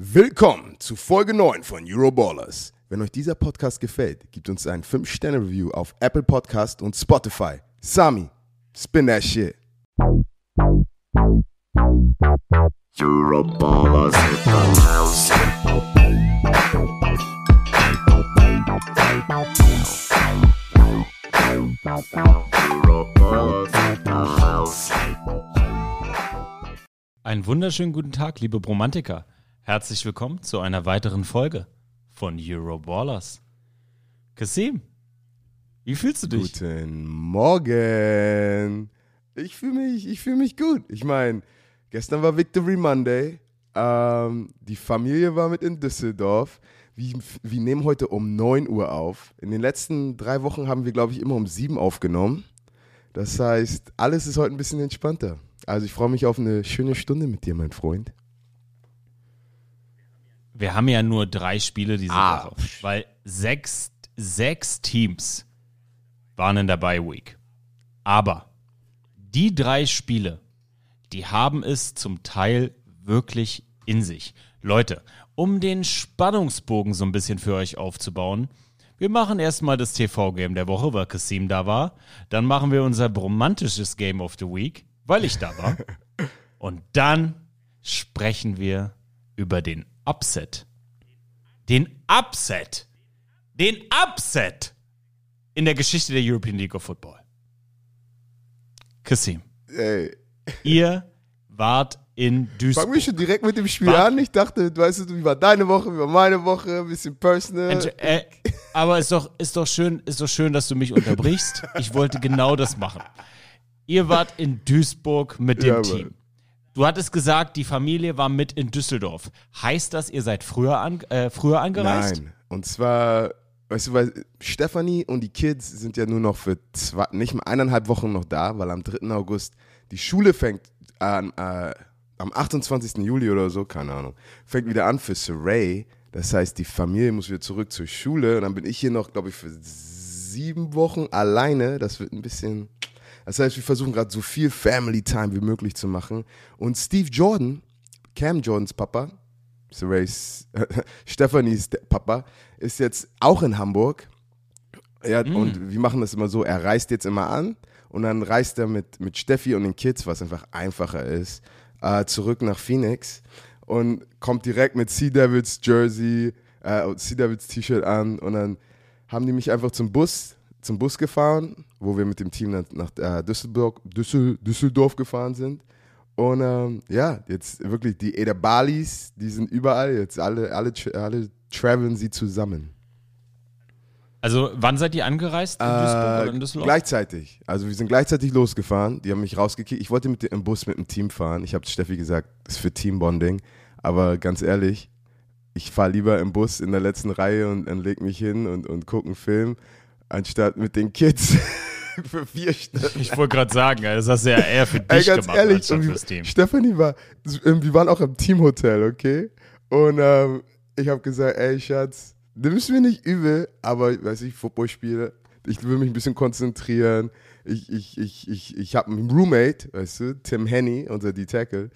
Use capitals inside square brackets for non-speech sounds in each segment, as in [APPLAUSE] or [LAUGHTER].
Willkommen zu Folge 9 von Euroballers. Wenn euch dieser Podcast gefällt, gebt uns ein 5-Sterne-Review auf Apple Podcast und Spotify. Sami, spin that shit. Euroballers in the house. Euroballers in the house. Einen wunderschönen guten Tag, liebe Bromantiker. Herzlich willkommen zu einer weiteren Folge von Euroballers. Kasim, wie fühlst du dich? Guten Morgen. Ich fühle mich, ich fühle mich gut. Ich meine, gestern war Victory Monday. Ähm, die Familie war mit in Düsseldorf. Wir, wir nehmen heute um 9 Uhr auf. In den letzten drei Wochen haben wir, glaube ich, immer um 7 aufgenommen. Das heißt, alles ist heute ein bisschen entspannter. Also ich freue mich auf eine schöne Stunde mit dir, mein Freund. Wir haben ja nur drei Spiele diese Ah. Woche, weil sechs, sechs Teams waren in der Bye Week. Aber die drei Spiele, die haben es zum Teil wirklich in sich. Leute, um den Spannungsbogen so ein bisschen für euch aufzubauen, wir machen erstmal das TV-Game der Woche, weil Kasim da war. Dann machen wir unser romantisches Game of the Week, weil ich da war. [LAUGHS] Und dann sprechen wir über den Upset. Den Upset. Den Upset in der Geschichte der European League of Football. Kasim, Ey, ihr wart in Duisburg. wir schon direkt mit dem Spiel Warte. an. Ich dachte, du weißt, wie war deine Woche, wie war meine Woche, ein bisschen personal. Entsch- äh, aber ist doch, ist, doch schön, ist doch schön, dass du mich unterbrichst. Ich wollte genau das machen. Ihr wart in Duisburg mit dem Ja. Team. Du hattest gesagt, die Familie war mit in Düsseldorf. Heißt das, ihr seid früher, an, äh, früher angereist? Nein. Und zwar, weißt du, weil Stefanie und die Kids sind ja nur noch für zwei, nicht mal eineinhalb Wochen noch da, weil am 3. August die Schule fängt an, äh, am 28. Juli oder so, keine Ahnung, fängt wieder an für Saray. Das heißt, die Familie muss wieder zurück zur Schule und dann bin ich hier noch, glaube ich, für sieben Wochen alleine. Das wird ein bisschen. Das heißt, wir versuchen gerade so viel Family Time wie möglich zu machen. Und Steve Jordan, Cam Jordans Papa, Sarays, [LAUGHS] Stephanies Papa, ist jetzt auch in Hamburg. Ja, und wir machen das immer so, er reist jetzt immer an und dann reist er mit, mit Steffi und den Kids, was einfach einfacher ist, äh, zurück nach Phoenix und kommt direkt mit Sea Devils Jersey, äh, Sea Devils T-Shirt an und dann haben die mich einfach zum Bus, zum Bus gefahren, wo wir mit dem Team nach, nach äh, Düsseldorf, Düssel, Düsseldorf gefahren sind. Und ähm, ja, jetzt wirklich die Eda Balis, die sind überall, jetzt alle, alle, alle traveln sie zusammen. Also, wann seid ihr angereist? In Duisburg oder in Äh, Düsseldorf? gleichzeitig. Also wir sind gleichzeitig losgefahren. Die haben mich rausgekickt. Ich wollte mit dem, im Bus mit dem Team fahren. Ich habe Steffi gesagt, das ist für Teambonding. Aber ganz ehrlich, ich fahre lieber im Bus in der letzten Reihe und, und leg mich hin und, und gucke einen Film, anstatt mit den Kids [LAUGHS] für vier Stunden. Ich wollte gerade sagen, das hast du ja eher für Ey, dich ganz gemacht ehrlich, anstatt fürs Team. Stefanie war, ähm, wir waren auch im Teamhotel, okay? Und ähm, ich habe gesagt, ey Schatz, nimmst mir nicht übel, aber weiß ich, Footballspiele, ich will mich ein bisschen konzentrieren. Ich, ich, ich, ich, ich habe einen Roommate, weißt du, Tim Henny, unser D-Tackle.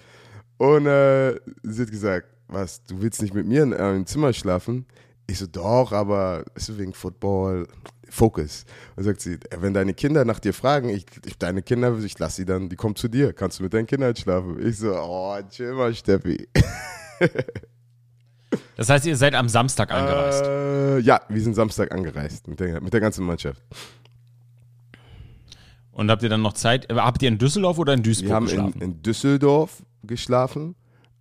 Und äh, sie hat gesagt, was, du willst nicht mit mir in einem Zimmer schlafen? Ich so, doch, aber weißt du, wegen Football, Focus. Und sagt sie, "Ey, wenn deine Kinder nach dir fragen, ich, ich deine Kinder, ich lass sie dann, die kommen zu dir. Kannst du mit deinen Kindern schlafen? Ich so, oh, chill mal, Steffi. [LAUGHS] Das heißt, ihr seid am Samstag angereist. Äh, ja, wir sind Samstag angereist mit der, mit der ganzen Mannschaft. Und habt ihr dann noch Zeit? Habt ihr in Düsseldorf oder in Duisburg Wir haben in, geschlafen? in Düsseldorf geschlafen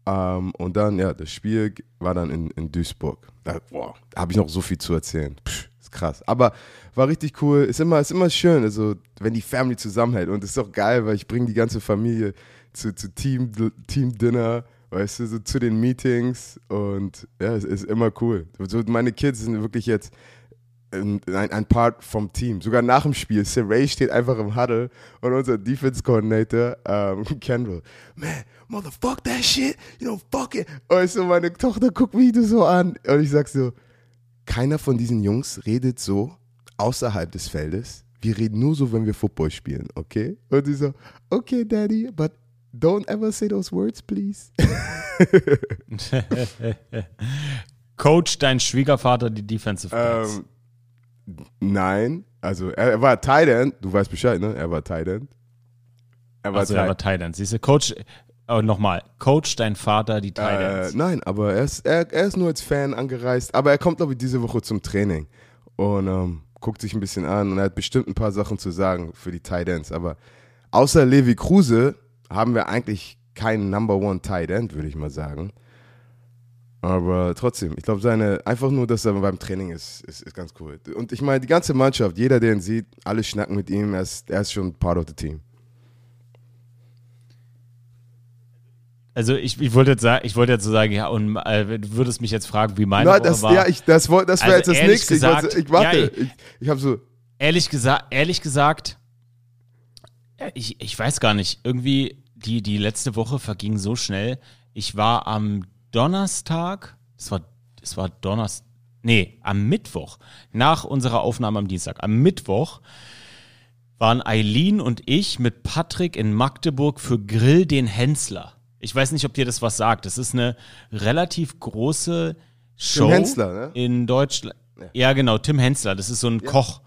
ähm, und dann, ja, das Spiel war dann in, in Duisburg. Da, boah, da habe ich noch so viel zu erzählen. Pff, ist krass. Aber war richtig cool. Ist immer, ist immer schön, also wenn die Family zusammenhält. Und ist auch geil, weil ich bringe die ganze Familie zu, zu Team, Team Dinner, weißt du, so zu den Meetings. Und ja, es ist immer cool. So, meine Kids sind wirklich jetzt ein, ein, Part vom Team. Sogar nach dem Spiel. Saray steht einfach im Huddle und unser Defense Coordinator, ähm, [LAUGHS] Kendall, man, motherfuck that shit, you know, fuck it. Und so, meine Tochter guckt mich so an und ich sag so, keiner von diesen Jungs redet so außerhalb des Feldes. Wir reden nur so, wenn wir Football spielen, okay? Und sie so, okay, Daddy, but Don't ever say those words, please. [LAUGHS] Coach dein Schwiegervater die Defensive Backs? ähm, nein, also er, er war Tight End, du weißt Bescheid, ne? Er war Tight End. Er war also er war Tight End. Siehst du, Coach, oh, nochmal, Coach dein Vater die Tight Äh, Ends. nein, aber er ist, er, er ist nur als Fan angereist. Aber er kommt, glaube ich, diese Woche zum Training und ähm, guckt sich ein bisschen an und er hat bestimmt ein paar Sachen zu sagen für die Tight Ends. Aber außer Levi Kruse haben wir eigentlich keinen Number One Tight End, würde ich mal sagen. Aber trotzdem, ich glaube, seine, einfach nur, dass er beim Training ist, ist, ist ganz cool. Und ich meine, die ganze Mannschaft, jeder, der ihn sieht, alle schnacken mit ihm, er ist, er ist schon part of the team. Also ich, ich wollte jetzt sagen, ich wollte jetzt so sagen, ja, und äh, du würdest mich jetzt fragen, wie meine Na, Woche das, war. ja, ich, das, das wäre Also jetzt das nächste. Ich, gesagt, wollte- ich warte, ja, ich, ich habe so, Ehrlich gesagt, ehrlich gesagt, ich, ich weiß gar nicht, irgendwie die, die letzte Woche verging so schnell. Ich war am Donnerstag, es war, es war Donnerstag, nee, am Mittwoch, nach unserer Aufnahme am Dienstag, am Mittwoch waren Eileen und ich mit Patrick in Magdeburg für Grill den Hensler. Ich weiß nicht, ob dir das was sagt. Das ist eine relativ große Show Hensler, ne? in Deutschland. Ja. genau, Tim Hensler. Das ist so ein Koch.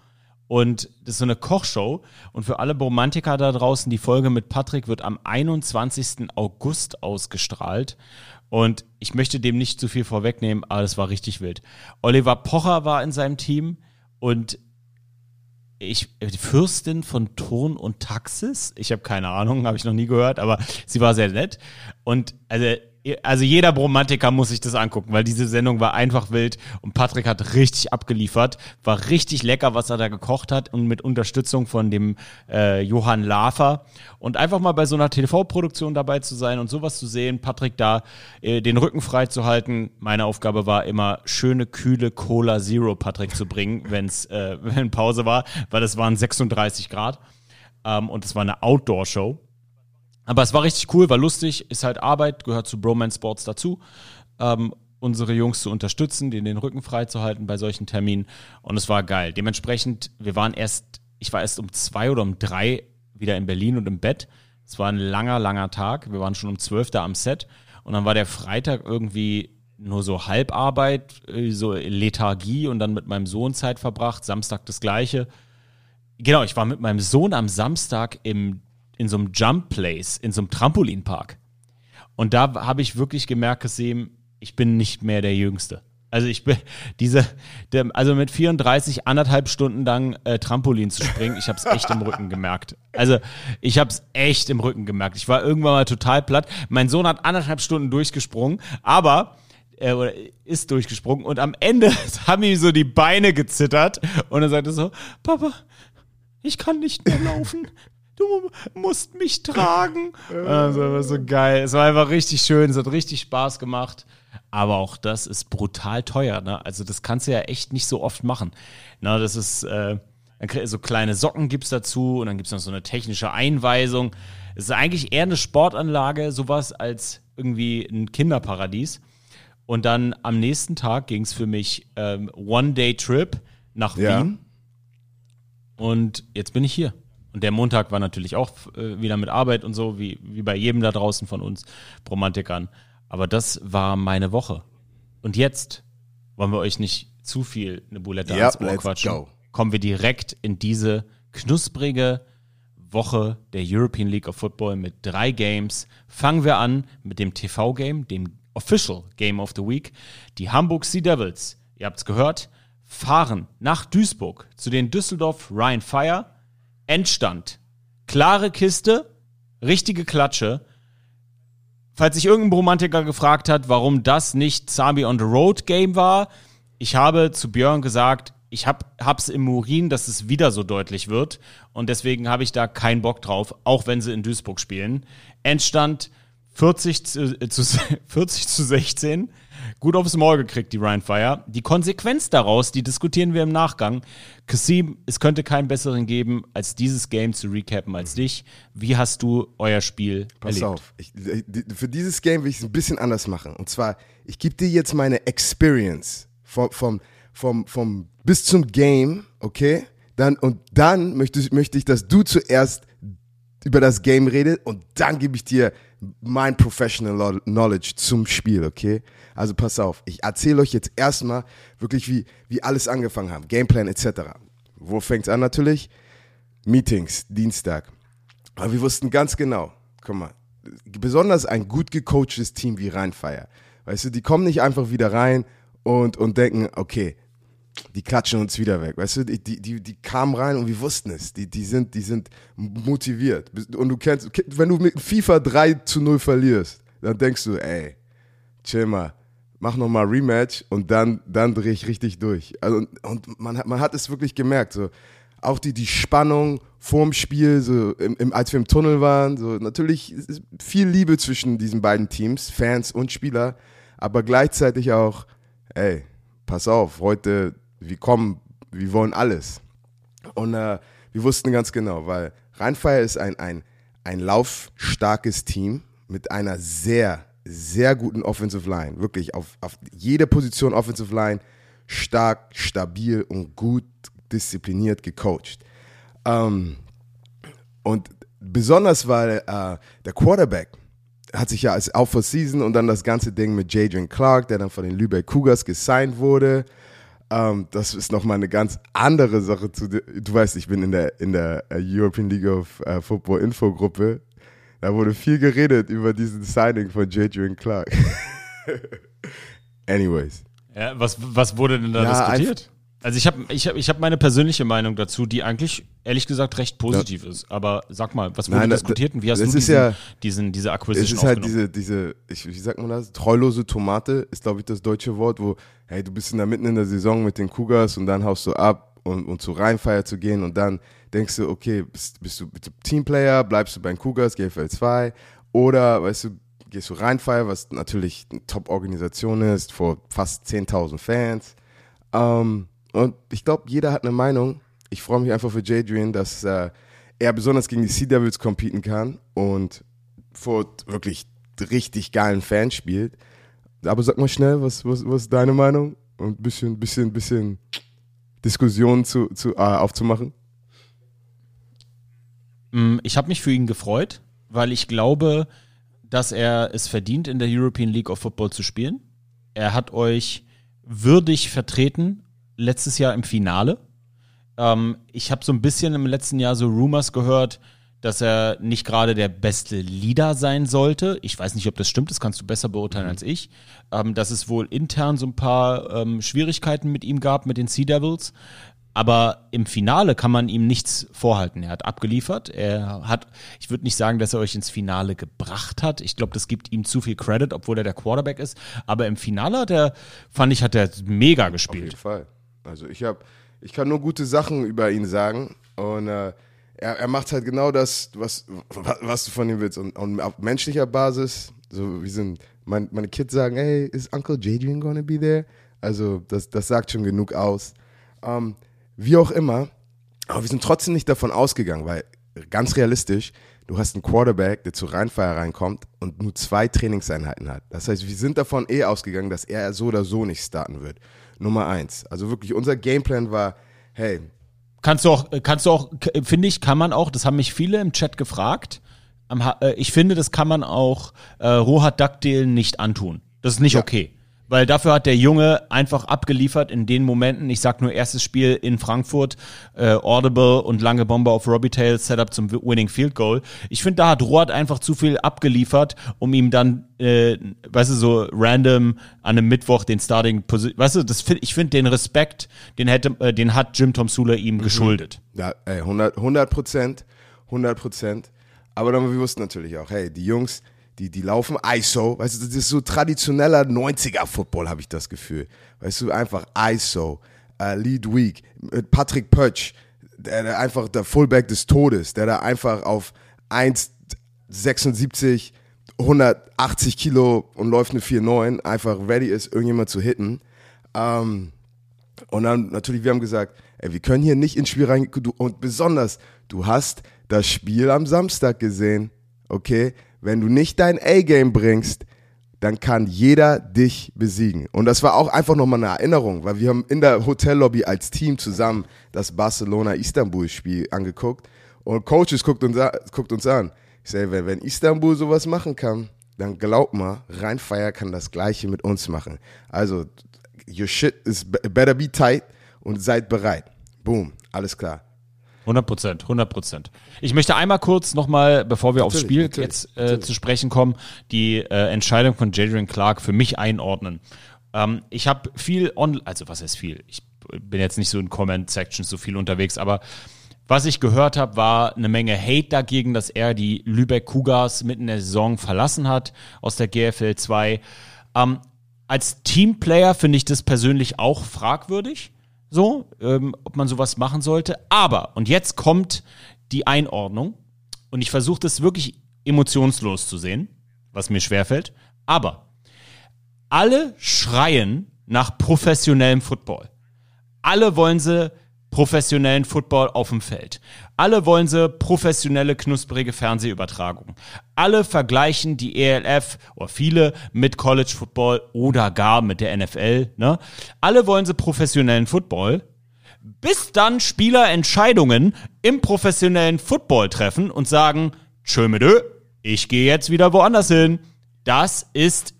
Und das ist so eine Kochshow. Und für alle Romantiker da draußen, die Folge mit Patrick wird am 21. August ausgestrahlt. Und ich möchte dem nicht zu viel vorwegnehmen, aber das war richtig wild. Oliver Pocher war in seinem Team und ich, die Fürstin von Turn und Taxis, ich habe keine Ahnung, habe ich noch nie gehört, aber sie war sehr nett. Und also, also jeder Bromantiker muss sich das angucken, weil diese Sendung war einfach wild und Patrick hat richtig abgeliefert, war richtig lecker, was er da gekocht hat und mit Unterstützung von dem äh, Johann Lafer und einfach mal bei so einer TV-Produktion dabei zu sein und sowas zu sehen, Patrick da äh, den Rücken frei zu halten. Meine Aufgabe war immer schöne kühle Cola Zero Patrick zu bringen, [LAUGHS] wenn's äh, wenn Pause war, weil es waren 36 Grad ähm, und es war eine Outdoor-Show. Aber es war richtig cool, war lustig, ist halt Arbeit, gehört zu Bromance Sports dazu. Ähm, unsere Jungs zu unterstützen, denen den Rücken frei zu halten bei solchen Terminen. Und es war geil. Dementsprechend, wir waren erst, ich war erst um zwei oder um drei wieder in Berlin und im Bett. Es war ein langer, langer Tag. Wir waren schon um zwölf da am Set. Und dann war der Freitag irgendwie nur so Halbarbeit, äh, so Lethargie und dann mit meinem Sohn Zeit verbracht. Samstag das gleiche. Genau, ich war mit meinem Sohn am Samstag im, in so einem Jump Place, in so einem Trampolinpark. Und da habe ich wirklich gemerkt, Kasim, ich bin nicht mehr der Jüngste. Also ich bin [LAUGHS] diese, der, also mit 34 anderthalb Stunden lang äh, Trampolin zu springen, ich habe es echt im Rücken gemerkt. Also ich habe es echt im Rücken gemerkt. Ich war irgendwann mal total platt. Mein Sohn hat anderthalb Stunden durchgesprungen, aber äh, oder ist durchgesprungen und am Ende [LAUGHS] haben ihm so die Beine gezittert und er sagte so, Papa, ich kann nicht mehr laufen. Du musst mich tragen. [LAUGHS] Also, das war so geil. Es war einfach richtig schön. Es hat richtig Spaß gemacht. Aber auch das ist brutal teuer. Ne? Also, das kannst du ja echt nicht so oft machen. Na, das ist, äh, so kleine Socken gibt's dazu und dann gibt's noch so eine technische Einweisung. Es ist eigentlich eher eine Sportanlage, sowas als irgendwie ein Kinderparadies. Und dann am nächsten Tag ging's für mich ähm, One-Day-Trip nach Ja. Wien. Und jetzt bin ich hier. Und der Montag war natürlich auch äh, wieder mit Arbeit und so, wie, wie bei jedem da draußen von uns Romantikern. Aber das war meine Woche. Und jetzt wollen wir euch nicht zu viel eine Bulette Yep, ans Ohr quatschen. go. Kommen wir direkt in diese knusprige Woche der European League of Football mit drei Games. Fangen wir an mit dem TV-Game, dem Official Game of the Week. Die Hamburg Sea Devils, ihr habt's gehört, fahren nach Duisburg zu den Düsseldorf Rhein Fire. Endstand. Klare Kiste, richtige Klatsche. Falls sich irgendein Romantiker gefragt hat, warum das nicht Sabi on the Road Game war, ich habe zu Björn gesagt, ich hab, hab's im Urin, dass es wieder so deutlich wird und deswegen habe ich da keinen Bock drauf, auch wenn sie in Duisburg spielen. Endstand 40 zu, äh, zu [LAUGHS] 40 zu 16. Gut aufs Maul gekriegt, die Ryan Fire. Die Konsequenz daraus, die diskutieren wir im Nachgang. Kasim, es könnte keinen besseren geben, als dieses Game zu recappen als dich. Wie hast du euer Spiel Pass erlebt? auf, ich, die- für dieses Game will ich es ein bisschen anders machen. Und zwar, ich gebe dir jetzt meine Experience vom, vom, vom, vom bis zum Game, okay? Dann, und dann möchte, ich- möchte ich, dass du zuerst über das Game rede und dann gebe ich dir mein Professional Knowledge zum Spiel, okay? Also pass auf, ich erzähle euch jetzt erstmal wirklich, wie, wie alles angefangen haben, Gameplan etc. Wo fängt's an natürlich? Meetings, Dienstag. Aber wir wussten ganz genau, guck mal, besonders ein gut gecoachtes Team wie Rheinfire, weißt du, die kommen nicht einfach wieder rein und, und denken, okay, die klatschen uns wieder weg, weißt du, die, die, die, die kamen rein und wir wussten es, die, die, sind, die sind motiviert. Und du kennst, wenn du mit FIFA 3 zu 0 verlierst, dann denkst du, ey, chill mal, mach nochmal Rematch und dann, dann drehe ich richtig durch. Also, und und man, hat, man hat es wirklich gemerkt, so, auch die, die Spannung vorm Spiel, so im, im, als wir im Tunnel waren, so natürlich viel Liebe zwischen diesen beiden Teams, Fans und Spieler, aber gleichzeitig auch, ey, pass auf, heute, wir kommen, wir wollen alles. Und äh, wir wussten ganz genau, weil Rheinfire ist ein, ein, ein laufstarkes Team mit einer sehr, sehr guten Offensive Line. Wirklich auf, auf jede Position Offensive Line stark, stabil und gut diszipliniert gecoacht. Ähm, und besonders, weil äh, der Quarterback hat sich ja als Out for Season und dann das ganze Ding mit Jadrian Clark, der dann von den Lübeck Cougars gesigned wurde. Ähm, das ist nochmal eine ganz andere Sache. Zu, du weißt, ich bin in der, in der äh, European League of äh, Football Infogruppe. Da wurde viel geredet über diesen Signing von Jadrian Clark. [LAUGHS] Anyways. Ja, was, was wurde denn da Ja, diskutiert? Also ich habe ich hab, ich hab meine persönliche Meinung dazu, die eigentlich ehrlich gesagt recht positiv ist. Aber sag mal, was wurde Nein, das- diskutiert und wie hast du diesen, ja- diesen, diese Es Acquisition ist halt diese, diese ich, wie sagt man das? Treulose Tomate ist, glaube ich, das deutsche Wort, wo, hey, du bist in der mitten in der Saison mit den Cougars und dann haust du ab und, und zu Rheinfire zu gehen und dann denkst du, okay, bist, bist, du, bist du Teamplayer, bleibst du bei den Cougars, GFL 2 oder, weißt du, gehst du Rheinfire, was natürlich eine Top-Organisation ist, vor fast 10.000 Fans. Ähm, und ich glaube, jeder hat eine Meinung. Ich freue mich einfach für Jadrian, dass äh, er besonders gegen die Sea Devils competen kann und vor wirklich richtig geilen Fans spielt. Aber sag mal schnell, was, was, was ist deine Meinung? Und ein bisschen, bisschen, bisschen Diskussion zu, zu, äh, aufzumachen. Mm, Ich habe mich für ihn gefreut, weil ich glaube, dass er es verdient, in der European League of Football zu spielen. Er hat euch würdig vertreten letztes Jahr im Finale. Ähm, ich habe so ein bisschen im letzten Jahr so Rumors gehört, dass er nicht gerade der beste Leader sein sollte. Ich weiß nicht, ob das stimmt, das kannst du besser beurteilen als ich. Ähm, dass es wohl intern so ein paar ähm, Schwierigkeiten mit ihm gab, mit den Sea Devils. Aber im Finale kann man ihm nichts vorhalten. Er hat abgeliefert. Er hat, ich würde nicht sagen, dass er euch ins Finale gebracht hat. Ich glaube, das gibt ihm zu viel Credit, obwohl er der Quarterback ist. Aber im Finale hat er, fand ich, hat er mega Auf gespielt. jeden Fall. Also ich habe, ich kann nur gute Sachen über ihn sagen und äh, er, er macht halt genau das, was, was, du von ihm willst und, und auf menschlicher Basis, so wie sind, mein, meine Kids sagen, hey, is Uncle Jadrian gonna be there? Also das, das sagt schon genug aus. Ähm, wie auch immer, aber wir sind trotzdem nicht davon ausgegangen, weil ganz realistisch, du hast einen Quarterback, der zu Rheinfire reinkommt und nur zwei Trainingseinheiten hat. Das heißt, wir sind davon eh ausgegangen, dass er so oder so nicht starten wird. Nummer eins. Also wirklich, unser Gameplan war, hey, Kannst du auch, kannst du auch, finde ich, kann man auch, das haben mich viele im Chat gefragt. Äh, Ich finde, das kann man auch äh, Rohat Duckdale nicht antun. Das ist nicht Ja. okay. Weil dafür hat der Junge einfach abgeliefert in den Momenten. Ich sag nur erstes Spiel in Frankfurt, äh, Audible und lange Bombe auf Robbie Tail, Setup zum Winning Field Goal. Ich finde, da hat Rohat einfach zu viel abgeliefert, um ihm dann, äh, weißt du, so random an einem Mittwoch den Starting Position, weißt du, das find, ich finde den Respekt, den hätte, äh, den hat Jim Tom Sula ihm geschuldet. Ja, ey, 100, 100 Prozent, 100 Prozent. Aber dann, wir wussten natürlich auch, hey, die Jungs, die, die laufen ISO, weißt du, das ist so traditioneller 90er-Football, habe ich das Gefühl. Weißt du, einfach ISO, äh, Lead Week, mit Patrick Pötsch, der, der einfach der Fullback des Todes, der da einfach auf 1,76, 180 Kilo und läuft eine 4,9, einfach ready ist, irgendjemand zu hitten. Ähm, und dann natürlich, wir haben gesagt, ey, wir können hier nicht ins Spiel rein. Du, und besonders, du hast das Spiel am Samstag gesehen, okay? Wenn du nicht dein A-Game bringst, dann kann jeder dich besiegen. Und das war auch einfach nochmal eine Erinnerung, weil wir haben in der Hotellobby als Team zusammen das Barcelona-Istanbul-Spiel angeguckt. Und Coaches guckt uns, guckt uns an. Ich sage, wenn, wenn Istanbul sowas machen kann, dann glaub mal, Rheinfire kann das Gleiche mit uns machen. Also, your shit is be- better be tight und seid bereit. Boom, alles klar. 100 Prozent, 100 Prozent. Ich möchte einmal kurz nochmal, bevor wir aufs Natürlich, Spiel natürlich, jetzt äh, zu sprechen kommen, die äh, Entscheidung von Jadrian Clark für mich einordnen. Ähm, ich habe viel on, also was heißt viel? Ich bin jetzt nicht so in Comment-Sections so viel unterwegs, aber was ich gehört habe, war eine Menge Hate dagegen, dass er die Lübeck Cougars mitten in der Saison verlassen hat aus der GFL 2. Ähm, als Teamplayer finde ich das persönlich auch fragwürdig, so, ähm, ob man sowas machen sollte. Aber, und jetzt kommt die Einordnung, und ich versuche das wirklich emotionslos zu sehen, was mir schwerfällt. Aber alle schreien nach professionellem Football. Alle wollen sie professionellen Football auf dem Feld. Alle wollen sie professionelle, knusprige Fernsehübertragung. Alle vergleichen die ELF oder viele mit College Football oder gar mit der NFL. Ne? Alle wollen sie professionellen Football, bis dann Spieler Entscheidungen im professionellen Football treffen und sagen, tschö mit ö, ich gehe jetzt wieder woanders hin. Das ist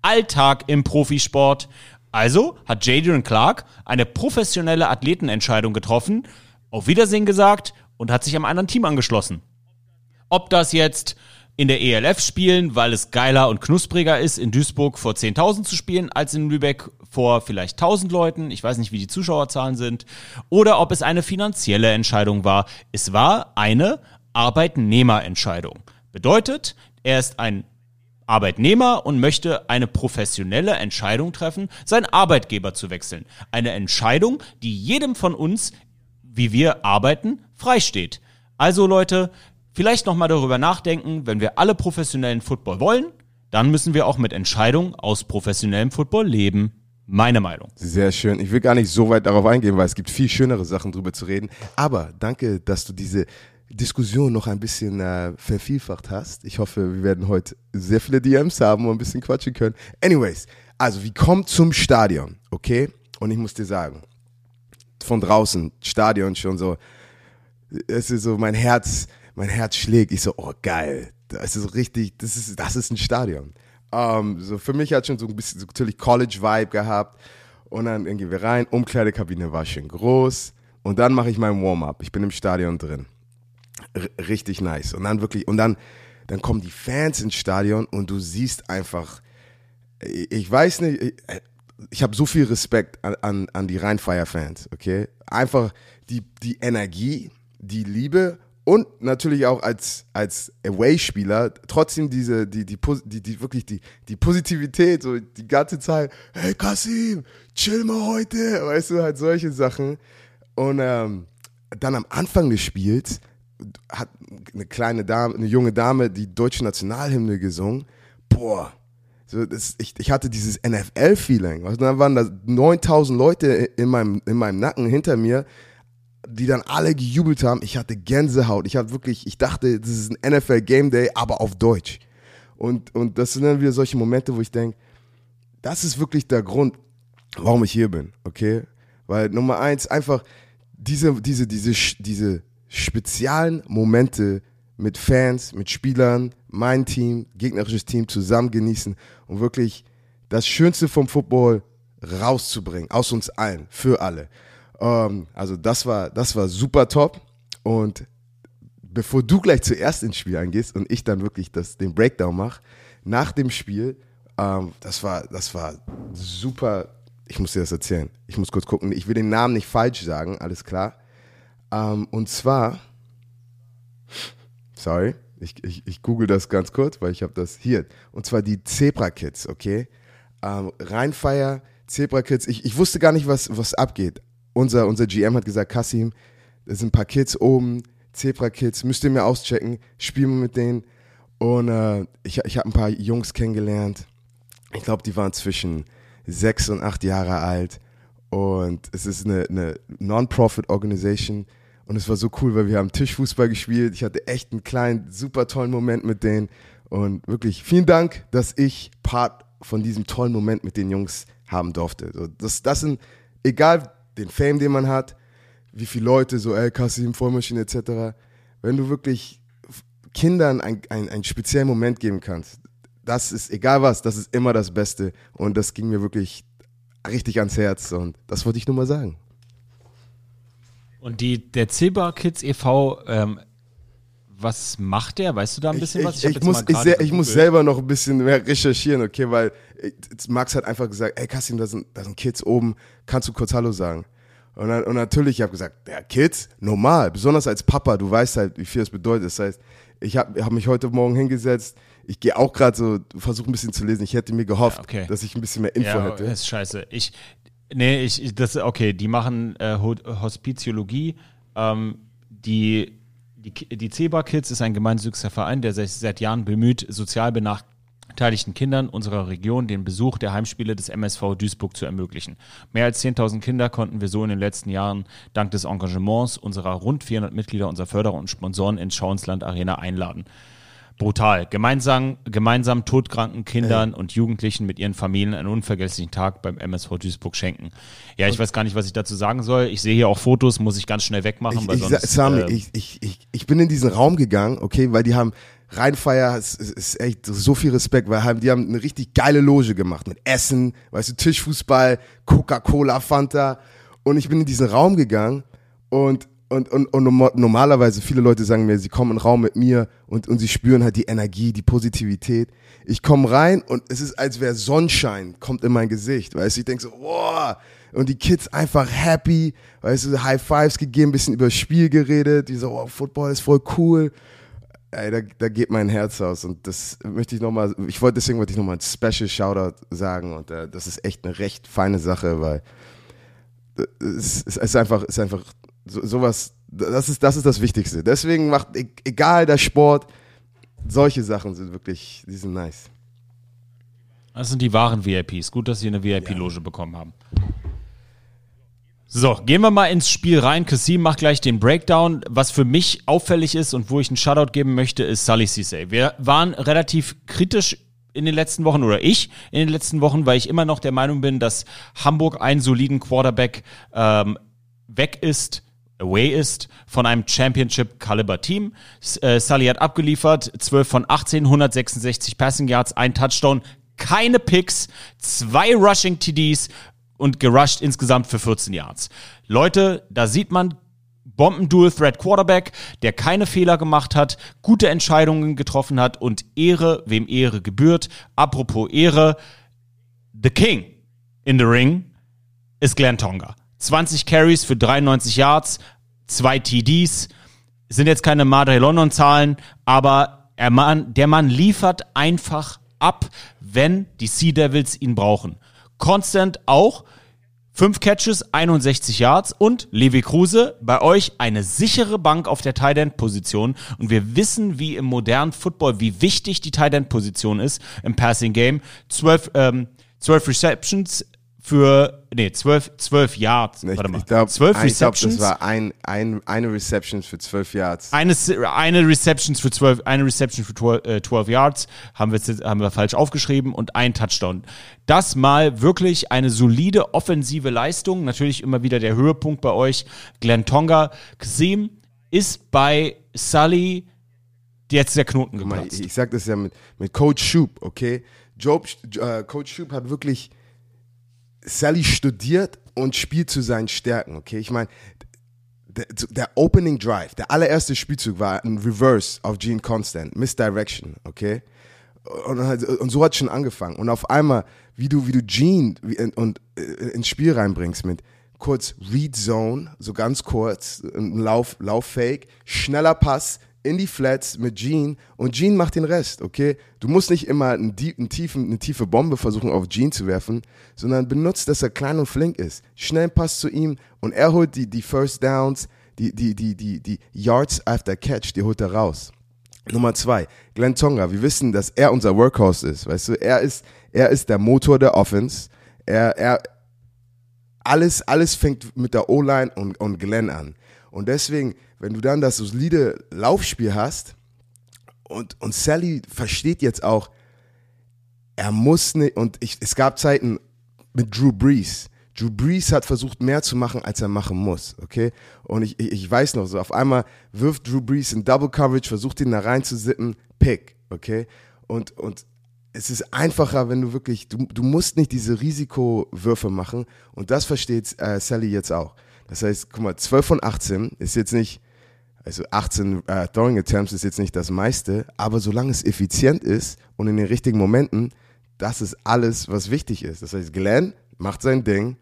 Alltag im Profisport. Also hat Jadrian Clark eine professionelle Athletenentscheidung getroffen, auf Wiedersehen gesagt und hat sich einem anderen Team angeschlossen. Ob das jetzt in der ELF spielen, weil es geiler und knuspriger ist, in Duisburg vor 10.000 zu spielen, als in Lübeck vor vielleicht 1.000 Leuten. Ich weiß nicht, wie die Zuschauerzahlen sind. Oder ob es eine finanzielle Entscheidung war. Es war eine Arbeitnehmerentscheidung. Bedeutet, er ist ein Arbeitnehmer und möchte eine professionelle Entscheidung treffen, seinen Arbeitgeber zu wechseln. Eine Entscheidung, die jedem von uns, wie wir arbeiten, freisteht. Also Leute, vielleicht nochmal darüber nachdenken, wenn wir alle professionellen Football wollen, dann müssen wir auch mit Entscheidungen aus professionellem Football leben. Meine Meinung. Sehr schön. Ich will gar nicht so weit darauf eingehen, weil es gibt viel schönere Sachen drüber zu reden. Aber danke, dass du diese Diskussion noch ein bisschen äh, vervielfacht hast. Ich hoffe, wir werden heute sehr viele DMs haben und ein bisschen quatschen können. Anyways, also wir kommen zum Stadion, okay? Und ich muss dir sagen, von draußen, Stadion schon so, es ist so, mein Herz, mein Herz schlägt. Ich so, oh geil, das ist richtig, das ist, das ist ein Stadion. Ähm, so für mich hat schon so ein bisschen so natürlich College-Vibe gehabt. Und dann gehen wir rein, Umkleidekabine war schön groß. Und dann mache ich mein Warm-up. Ich bin im Stadion drin. Richtig nice. Und dann wirklich, und dann, dann kommen die Fans ins Stadion und du siehst einfach, ich weiß nicht, ich, habe so viel Respekt an, an, an die Rheinfire-Fans, okay? Einfach die, die Energie, die Liebe und natürlich auch als, als Away-Spieler trotzdem diese, die, die, die, die wirklich die, die Positivität, so die ganze Zeit, hey Kasim, chill mal heute, weißt du, halt solche Sachen. Und ähm, dann am Anfang des Spiels hat eine kleine Dame, eine junge Dame die deutsche Nationalhymne gesungen. Boah, so, das, ich, ich hatte dieses NFL-Feeling. Und dann waren da 9000 Leute in meinem, in meinem Nacken hinter mir, die dann alle gejubelt haben. Ich hatte Gänsehaut. Ich hatte wirklich, ich dachte, das ist ein NFL Game Day, aber auf Deutsch. Und, und das sind dann wieder solche Momente, wo ich denke, das ist wirklich der Grund, warum ich hier bin, okay? Weil Nummer eins, einfach diese, diese, diese, diese speziellen Momente mit Fans, mit Spielern, mein Team, gegnerisches Team zusammen genießen und wirklich das Schönste vom Football rauszubringen, aus uns allen, für alle. Ähm, also das war, das war super top und bevor du gleich zuerst ins Spiel eingehst und ich dann wirklich das, den Breakdown mache, nach dem Spiel, ähm, das war, das war super. Ich muss dir das erzählen. Ich muss kurz gucken. Ich will den Namen nicht falsch sagen, alles klar. Ähm, und zwar, sorry, ich, ich, ich google das ganz kurz, weil ich habe das hier. Und zwar die Zebra Kids, okay? Ähm, Rheinfire, Zebra Kids. Ich, ich wusste gar nicht, was, was abgeht. Unser, unser GM hat gesagt, Kassim, da sind ein paar Kids oben, Zebra Kids, müsst ihr mir auschecken, spielen wir mit denen. Und äh, ich, ich habe ein paar Jungs kennengelernt. Ich glaube, die waren zwischen sechs und acht Jahre alt. Und es ist eine, eine Non-Profit-Organisation. Und es war so cool, weil wir haben Tischfußball gespielt. Ich hatte echt einen kleinen, super tollen Moment mit denen. Und wirklich vielen Dank, dass ich Part von diesem tollen Moment mit den Jungs haben durfte. So, das, das sind, egal den Fame, den man hat, wie viele Leute, so, ey, Kassim, Vollmaschine etc., wenn du wirklich Kindern einen ein speziellen Moment geben kannst, das ist egal was, das ist immer das Beste. Und das ging mir wirklich richtig ans Herz. Und das wollte ich nur mal sagen. Und die, der Zebra Kids e.V., ähm, was macht der? Weißt du da ein bisschen ich, was? Ich, ich, muss, mal ich, muss selber noch ein bisschen mehr recherchieren, okay, weil äh, Max hat einfach gesagt, ey Kassim, da sind, da sind Kids oben, kannst du kurz Hallo sagen? Und, dann, und natürlich, ich habe gesagt, ja, Kids, normal, besonders als Papa, du weißt halt, wie viel das bedeutet. Das heißt, ich habe hab mich heute Morgen hingesetzt, ich gehe auch gerade so, versuche ein bisschen zu lesen. Ich hätte mir gehofft, Ja, okay. dass ich ein bisschen mehr Info ja, hätte. ist scheiße. Ich, nee, ich, ich- das, okay, die machen äh, Ho- Hospiziologie. Ähm, die, die, die Zebra Kids ist ein gemeinnütziger Verein, der sich seit Jahren bemüht, sozial benachteiligten Kindern unserer Region den Besuch der Heimspiele des MSV Duisburg zu ermöglichen. Mehr als 10.000 Kinder konnten wir so in den letzten Jahren dank des Engagements unserer rund 400 Mitglieder, unserer Förderer und Sponsoren ins Schauensland Arena einladen. Brutal. Gemeinsam, gemeinsam todkranken Kindern und Jugendlichen mit ihren Familien einen unvergesslichen Tag beim MSV Duisburg schenken. Ja, ich weiß gar nicht, was ich dazu sagen soll. Ich sehe hier auch Fotos, muss ich ganz schnell wegmachen, Ich, weil ich, sonst. sa- Sami, ähm, ich, ich, ich, ich bin in diesen Raum gegangen, okay, weil die haben Rheinfeier, es ist, ist echt so viel Respekt, weil haben, die haben eine richtig geile Loge gemacht mit Essen, weißt du, Tischfußball, Coca-Cola, Fanta. Und ich bin in diesen Raum gegangen und, und, und, und norma- normalerweise, viele Leute sagen mir, sie kommen in den Raum mit mir und, und sie spüren halt die Energie, die Positivität. Ich komme rein und es ist, als wäre Sonnenschein, kommt in mein Gesicht, weißt du, ich denke so, boah, und die Kids einfach happy, weißt du, High Fives gegeben, bisschen über das Spiel geredet, die so, oh, Football ist voll cool. Ey, da, da geht mein Herz aus und das möchte ich nochmal, ich wollte, deswegen wollte ich nochmal ein Special Shoutout sagen und äh, das ist echt eine recht feine Sache, weil es ist, es ist einfach, ist einfach so, sowas, das ist, das ist das Wichtigste. Deswegen macht, e- egal der Sport, solche Sachen sind wirklich, die sind nice. Das sind die wahren VIPs. Gut, dass sie eine VIP-Loge bekommen haben. So, gehen wir mal ins Spiel rein. Kassim macht gleich den Breakdown. Was für mich auffällig ist und wo ich einen Shoutout geben möchte, ist Sally Cisse. Wir waren relativ kritisch in den letzten Wochen oder ich in den letzten Wochen, weil ich immer noch der Meinung bin, dass Hamburg einen soliden Quarterback ähm, weg ist, away ist von einem Championship-Caliber-Team. Äh, Sully hat abgeliefert, 12 von 18, 166 Passing Yards, ein Touchdown, keine Picks, zwei Rushing TDs und gerusht insgesamt für 14 Yards. Leute, da sieht man Bomben-Dual-Threat-Quarterback, der keine Fehler gemacht hat, gute Entscheidungen getroffen hat und Ehre, wem Ehre gebührt. Apropos Ehre, The King in the Ring ist Glenn Tonga. 20 Carries für 93 Yards, zwei TDs. Sind jetzt keine Madre London Zahlen, aber er Mann, der Mann liefert einfach ab, wenn die Sea Devils ihn brauchen. Constant auch. Fünf Catches, 61 Yards und Levi Kruse, bei euch eine sichere Bank auf der Tight End Position und wir wissen, wie im modernen Football, wie wichtig die Tight End Position ist im Passing Game. Zwölf, ähm, zwölf Receptions für, nee, zwölf, zwölf Yards, Ich, warte mal, ich glaube, zwölf glaub, Receptions. das war ein, ein, eine Reception für 12 Yards. eine, eine Receptions für 12, eine Reception für 12, äh, 12 Yards, haben wir, haben wir falsch aufgeschrieben und ein Touchdown. Das mal wirklich eine solide offensive Leistung. Natürlich immer wieder der Höhepunkt bei euch. Glenn Tonga. Xim ist bei Sully jetzt der Knoten geplatzt. ich, ich sag das ja mit, mit Coach Schub, okay? Job, äh, Coach Schub hat wirklich Sally studiert und spielt zu seinen Stärken, okay? Ich meine, der, der Opening Drive, der allererste Spielzug war ein Reverse auf Gene Constant, Misdirection, okay? Und, und so hat es schon angefangen. Und auf einmal, wie du, wie du Gene wie, und, äh, ins Spiel reinbringst mit kurz Read Zone, so ganz kurz, ein Lauf, Lauffake, schneller Pass in die Flats mit Gene und Gene macht den Rest, okay? Du musst nicht immer einen, einen tiefen, eine tiefe Bombe versuchen auf Gene zu werfen, sondern benutzt, dass er klein und flink ist. Schnell Pass zu ihm und er holt die, die First Downs, die, die, die, die, die Yards after Catch, die holt er raus. Nummer zwei, Glenn Tonga. Wir wissen, dass er unser Workhorse ist. Weißt du, er ist, er ist der Motor der Offense. Er, er, alles, alles fängt mit der O-Line und, und Glenn an. Und deswegen, wenn du dann das solide Laufspiel hast und, und Sally versteht jetzt auch, er muss nicht, und ich, es gab Zeiten mit Drew Brees. Drew Brees hat versucht, mehr zu machen, als er machen muss, okay? Und ich, ich, ich weiß noch so, auf einmal wirft Drew Brees in Double Coverage, versucht ihn da reinzusippen, Pick, okay? Und, und es ist einfacher, wenn du wirklich, du, du musst nicht diese Risikowürfe machen und das versteht äh, Sally jetzt auch. Das heißt, guck mal, 12 von 18 ist jetzt nicht, also 18 äh, Throwing Attempts ist jetzt nicht das meiste, aber solange es effizient ist und in den richtigen Momenten, das ist alles, was wichtig ist. Das heißt, Glenn macht sein Ding,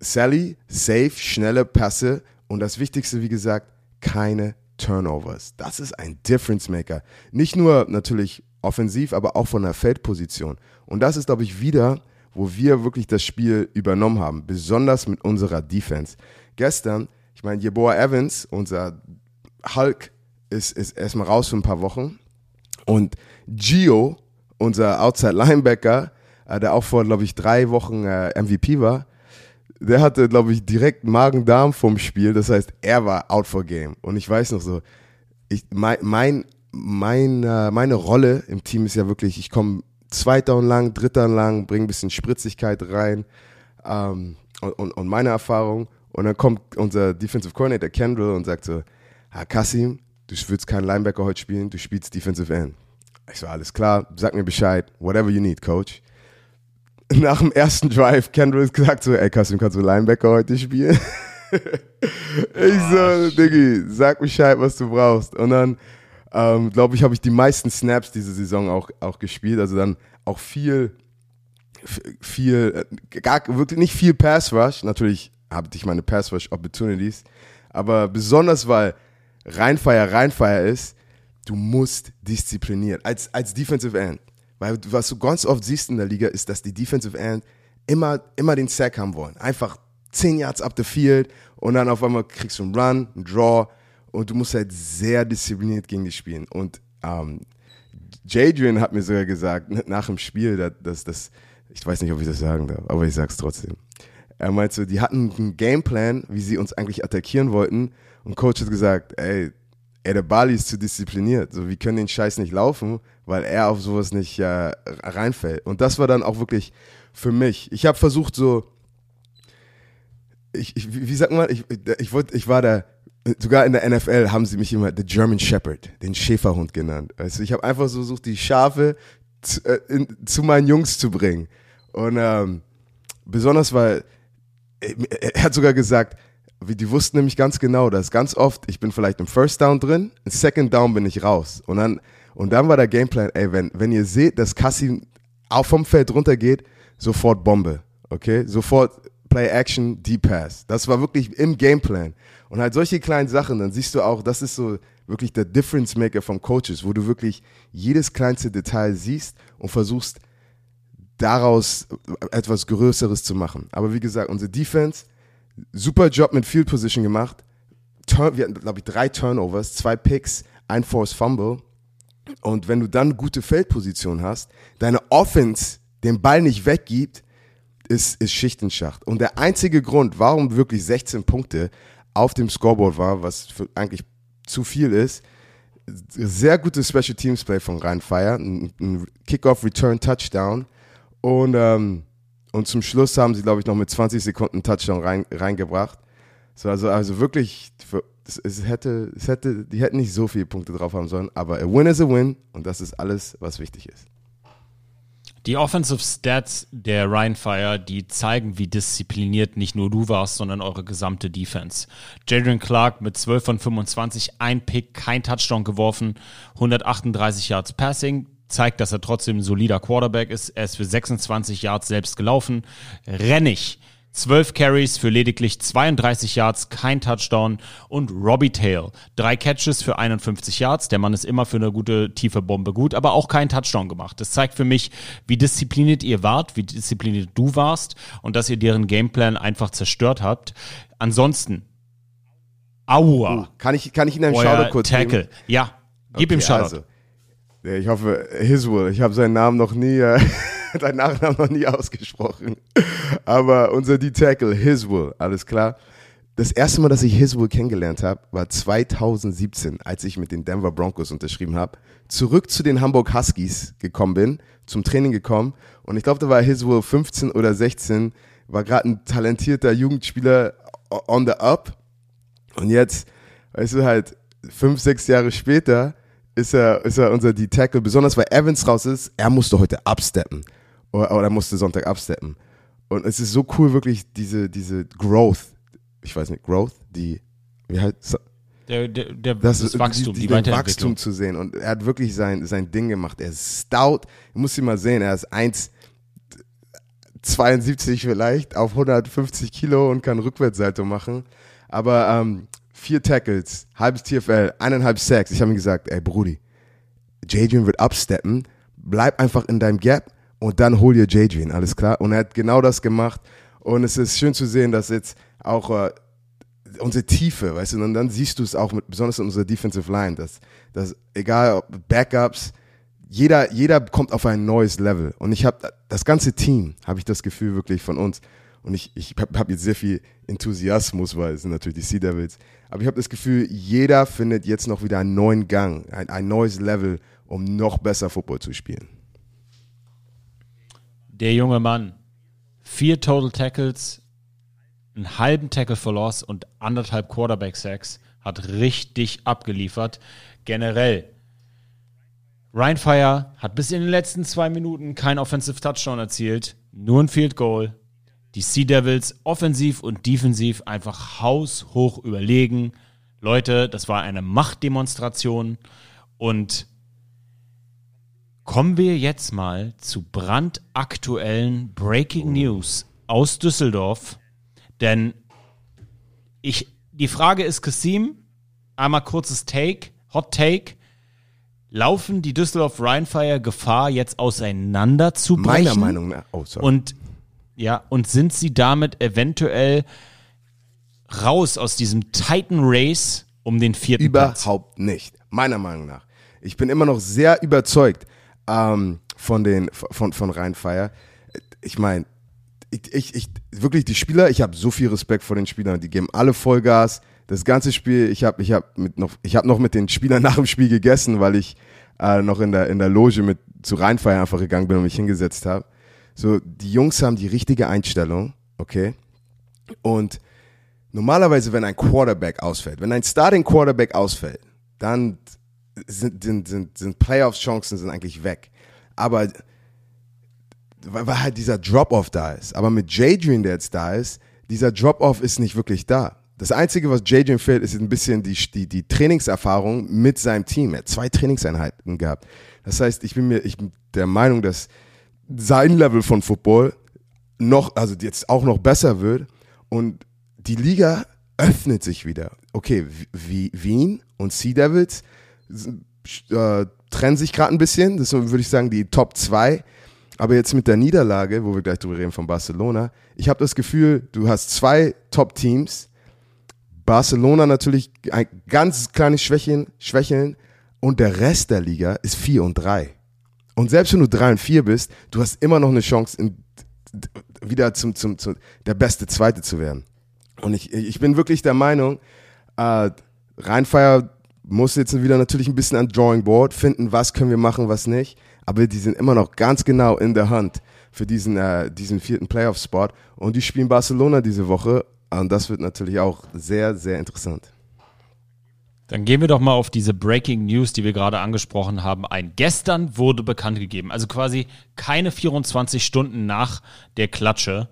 Sally, safe, schnelle Pässe und das Wichtigste, wie gesagt, keine Turnovers. Das ist ein Difference Maker. Nicht nur natürlich offensiv, aber auch von der Feldposition. Und das ist, glaube ich, wieder, wo wir wirklich das Spiel übernommen haben, besonders mit unserer Defense. Gestern, ich meine, Jeboa Evans, unser Hulk, ist, ist erstmal raus für ein paar Wochen. Und Gio, unser Outside Linebacker, äh, der auch vor, glaube ich, drei Wochen äh, MVP war, der hatte, glaube ich, direkt Magen-Darm vom Spiel. Das heißt, er war out for game. Und ich weiß noch so, ich, mein, mein, mein, äh, meine Rolle im Team ist ja wirklich, ich komme zweiter und lang, dritter und lang, bringe ein bisschen Spritzigkeit rein ähm, und, und, und meine Erfahrung. Und dann kommt unser Defensive Coordinator Kendall und sagt so, ah, Kassim, du willst keinen Linebacker heute spielen, du spielst Defensive End. Ich so, alles klar, sag mir Bescheid, whatever you need, Coach [LAUGHS] nach dem ersten Drive Kendall gesagt so, ey Kassim, kannst du Linebacker heute spielen? [LAUGHS] ich so, Diggi, sag Bescheid, was du brauchst. Und dann, ähm, glaube ich, habe ich die meisten Snaps diese Saison auch, auch gespielt. Also dann auch viel, viel, äh, gar, wirklich nicht viel Pass Rush. Natürlich habe ich meine Pass Opportunities. Aber besonders, weil Reinfire Reinfire ist, du musst diszipliniert. Als, als Defensive End weil was du ganz oft siehst in der Liga, ist, dass die Defensive End immer, immer den Sack haben wollen. Einfach 10 Yards up the field und dann auf einmal kriegst du einen Run, einen Draw und du musst halt sehr diszipliniert gegen die spielen. Und ähm, Jadrian hat mir sogar gesagt, nach dem Spiel, dass das, ich weiß nicht, ob ich das sagen darf, aber ich sag's trotzdem. Er meinte die hatten einen Gameplan, wie sie uns eigentlich attackieren wollten und Coach hat gesagt, ey, ey, der Bali ist zu diszipliniert. So, wir können den Scheiß nicht laufen, weil er auf sowas nicht äh, reinfällt. Und das war dann auch wirklich für mich. Ich habe versucht so, ich, ich, wie sagt man, ich, ich, wollt, ich war da, sogar in der NFL haben sie mich immer The German Shepherd, den Schäferhund genannt. Also ich habe einfach so versucht, die Schafe zu, äh, in, zu meinen Jungs zu bringen. Und ähm, besonders, weil er hat sogar gesagt, die wussten nämlich ganz genau, dass ganz oft, ich bin vielleicht im First Down drin, im Second Down bin ich raus. Und dann, und dann war der Gameplan, ey, wenn, wenn ihr seht, dass Cassie auch vom Feld runtergeht, sofort Bombe. Okay? Sofort Play Action, Deep Pass. Das war wirklich im Gameplan. Und halt solche kleinen Sachen, dann siehst du auch, das ist so wirklich der Difference Maker von Coaches, wo du wirklich jedes kleinste Detail siehst und versuchst, daraus etwas Größeres zu machen. Aber wie gesagt, unsere Defense, super Job mit Field Position gemacht. Turn, wir hatten, glaube ich, drei Turnovers, zwei Picks, ein Force Fumble. Und wenn du dann gute Feldposition hast, deine Offense den Ball nicht weggibt, ist, ist Schicht in Schacht. Und der einzige Grund, warum wirklich 16 Punkte auf dem Scoreboard war, was eigentlich zu viel ist, sehr gutes Special Teams Play von Rheinfire, ein, ein Kickoff Return Touchdown und ähm, und zum Schluss haben sie, glaube ich, noch mit 20 Sekunden Touchdown rein, reingebracht. So, also, also wirklich, für, es, es, hätte, es hätte, die hätten nicht so viele Punkte drauf haben sollen, aber a win is a win und das ist alles, was wichtig ist. Die Offensive Stats der Ryan Fire, die zeigen, wie diszipliniert nicht nur du warst, sondern eure gesamte Defense. Jadrian Clark mit 12 von 25, ein Pick, kein Touchdown geworfen, 138 Yards Passing, zeigt, dass er trotzdem ein solider Quarterback ist. Er ist für 26 Yards selbst gelaufen. Rennig. 12 Carries für lediglich 32 Yards, kein Touchdown und Robbie Tail. Drei Catches für 51 Yards. Der Mann ist immer für eine gute tiefe Bombe gut, aber auch kein Touchdown gemacht. Das zeigt für mich, wie diszipliniert ihr wart, wie diszipliniert du warst und dass ihr deren Gameplan einfach zerstört habt. Ansonsten, Aua. Uh, kann ich, kann ich Ihnen einen Shoutout kurz Tackle. geben? Ja, gib okay, ihm Shoutout. Also. Ich hoffe, Hiswell. Ich habe seinen Namen noch nie, äh, [LAUGHS] seinen Nachnamen noch nie ausgesprochen. Aber unser D-Tackle, Hiswell, alles klar. Das erste Mal, dass ich Hiswell kennengelernt habe, war 2017, als ich mit den Denver Broncos unterschrieben habe. Zurück zu den Hamburg Huskies gekommen bin, zum Training gekommen. Und ich glaube, da war Hiswell 15 oder 16, war gerade ein talentierter Jugendspieler on the up. Und jetzt, weißt du halt, fünf, sechs Jahre später ist er, ist er unser D-Tackle, besonders weil Evans raus ist, er musste heute absteppen. Oder, oder er musste Sonntag absteppen. Und es ist so cool, wirklich diese, diese Growth, ich weiß nicht, Growth, die, wie heißt Der, der, der, das, das Wachstum, die, den Weiterentwicklung. Wachstum zu sehen. Und er hat wirklich sein, sein Ding gemacht. Er ist stout. Du musst ihn mal sehen. Er ist 1,72 vielleicht auf 150 Kilo und kann Rückwärtssalto machen. Aber ähm, vier Tackles, halbes TFL, eineinhalb Sacks. Ich habe ihm gesagt, ey Brudi, Jadrian wird absteppen. Bleib einfach in deinem Gap und dann hol dir Jadrian, alles klar? Und er hat genau das gemacht. Und es ist schön zu sehen, dass jetzt auch äh, unsere Tiefe, weißt du, und dann siehst du es auch mit, besonders in unserer Defensive Line, dass, dass egal ob Backups, jeder, jeder kommt auf ein neues Level. Und ich habe das ganze Team, habe ich das Gefühl wirklich von uns. Und ich, ich habe hab jetzt sehr viel Enthusiasmus, weil es sind natürlich die Sea Devils. Aber ich habe das Gefühl, jeder findet jetzt noch wieder einen neuen Gang, ein, ein neues Level, um noch besser Football zu spielen. Der junge Mann, vier Total Tackles, einen halben Tackle for Loss und anderthalb Quarterback Sacks, hat richtig abgeliefert. Generell, Ryan Fire hat bis in den letzten zwei Minuten kein Offensive Touchdown erzielt, nur ein Field Goal. Die Sea Devils offensiv und defensiv einfach haushoch überlegen. Leute, das war eine Machtdemonstration und Kommen wir jetzt mal zu brandaktuellen Breaking News aus Düsseldorf. Denn ich, die Frage ist, Kasim, einmal kurzes Take, Hot Take. Laufen die Düsseldorf Rheinfire Gefahr, jetzt auseinander zu brechen? Meiner Meinung nach. Oh. Und ja, und sind sie damit eventuell raus aus diesem Titan Race um den vierten Platz? Überhaupt nicht. Meiner Meinung nach. Ich bin immer noch sehr überzeugt ähm, von den von von Rheinfire. Ich meine, ich, ich, ich wirklich die Spieler. Ich habe so viel Respekt vor den Spielern. Die geben alle Vollgas. Das ganze Spiel. Ich habe ich mit noch habe noch mit den Spielern nach dem Spiel gegessen, weil ich äh, noch in der in der Loge mit zu Rheinfire einfach gegangen bin und mich hingesetzt habe. So die Jungs haben die richtige Einstellung, okay? Und normalerweise, wenn ein Quarterback ausfällt, wenn ein Starting Quarterback ausfällt, dann sind, sind, sind, sind Playoffs-Chancen sind eigentlich weg. Aber weil halt dieser Drop-Off da ist. Aber mit Jadrian, der jetzt da ist, dieser Drop-Off ist nicht wirklich da. Das Einzige, was Jadrian fehlt, ist ein bisschen die, die, die Trainingserfahrung mit seinem Team. Er hat zwei Trainingseinheiten gehabt. Das heißt, ich bin mir ich bin der Meinung, dass sein Level von Football noch, also jetzt auch noch besser wird und die Liga öffnet sich wieder. Okay, wie Wien und Sea Devils äh, trennen sich gerade ein bisschen. Das würde ich sagen, die Top 2. Aber jetzt mit der Niederlage, wo wir gleich drüber reden von Barcelona, ich habe das Gefühl, du hast zwei Top-Teams. Barcelona natürlich ein ganz kleines Schwächeln, Schwächeln und der Rest der Liga ist 4 und 3. Und selbst wenn du 3 und 4 bist, du hast immer noch eine Chance, in, wieder zum, zum, zum, der beste Zweite zu werden. Und ich, ich bin wirklich der Meinung, äh, Rheinfire muss jetzt wieder natürlich ein bisschen an Drawing Board finden, was können wir machen, was nicht. Aber die sind immer noch ganz genau in der Hand für diesen, äh, diesen vierten Playoff-Spot. Und die spielen Barcelona diese Woche. Und das wird natürlich auch sehr, sehr interessant. Dann gehen wir doch mal auf diese Breaking News, die wir gerade angesprochen haben, ein. Gestern wurde bekannt gegeben, also quasi keine 24 Stunden nach der Klatsche.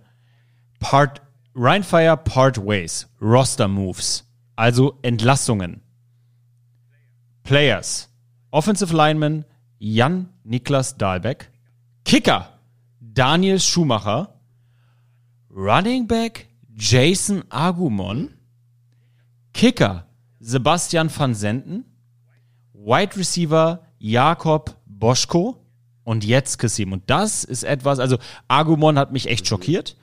Part, Rheinfire Part Ways, Roster Moves, also Entlassungen. Players. Offensive Lineman Jan Niklas Dahlbeck. Kicker Daniel Schumacher. Running Back Jason Agumon. Kicker Sebastian van Senten. Wide Receiver Jakob Boschko. Und jetzt Kassim. Und das ist etwas, also Agumon hat mich echt schockiert.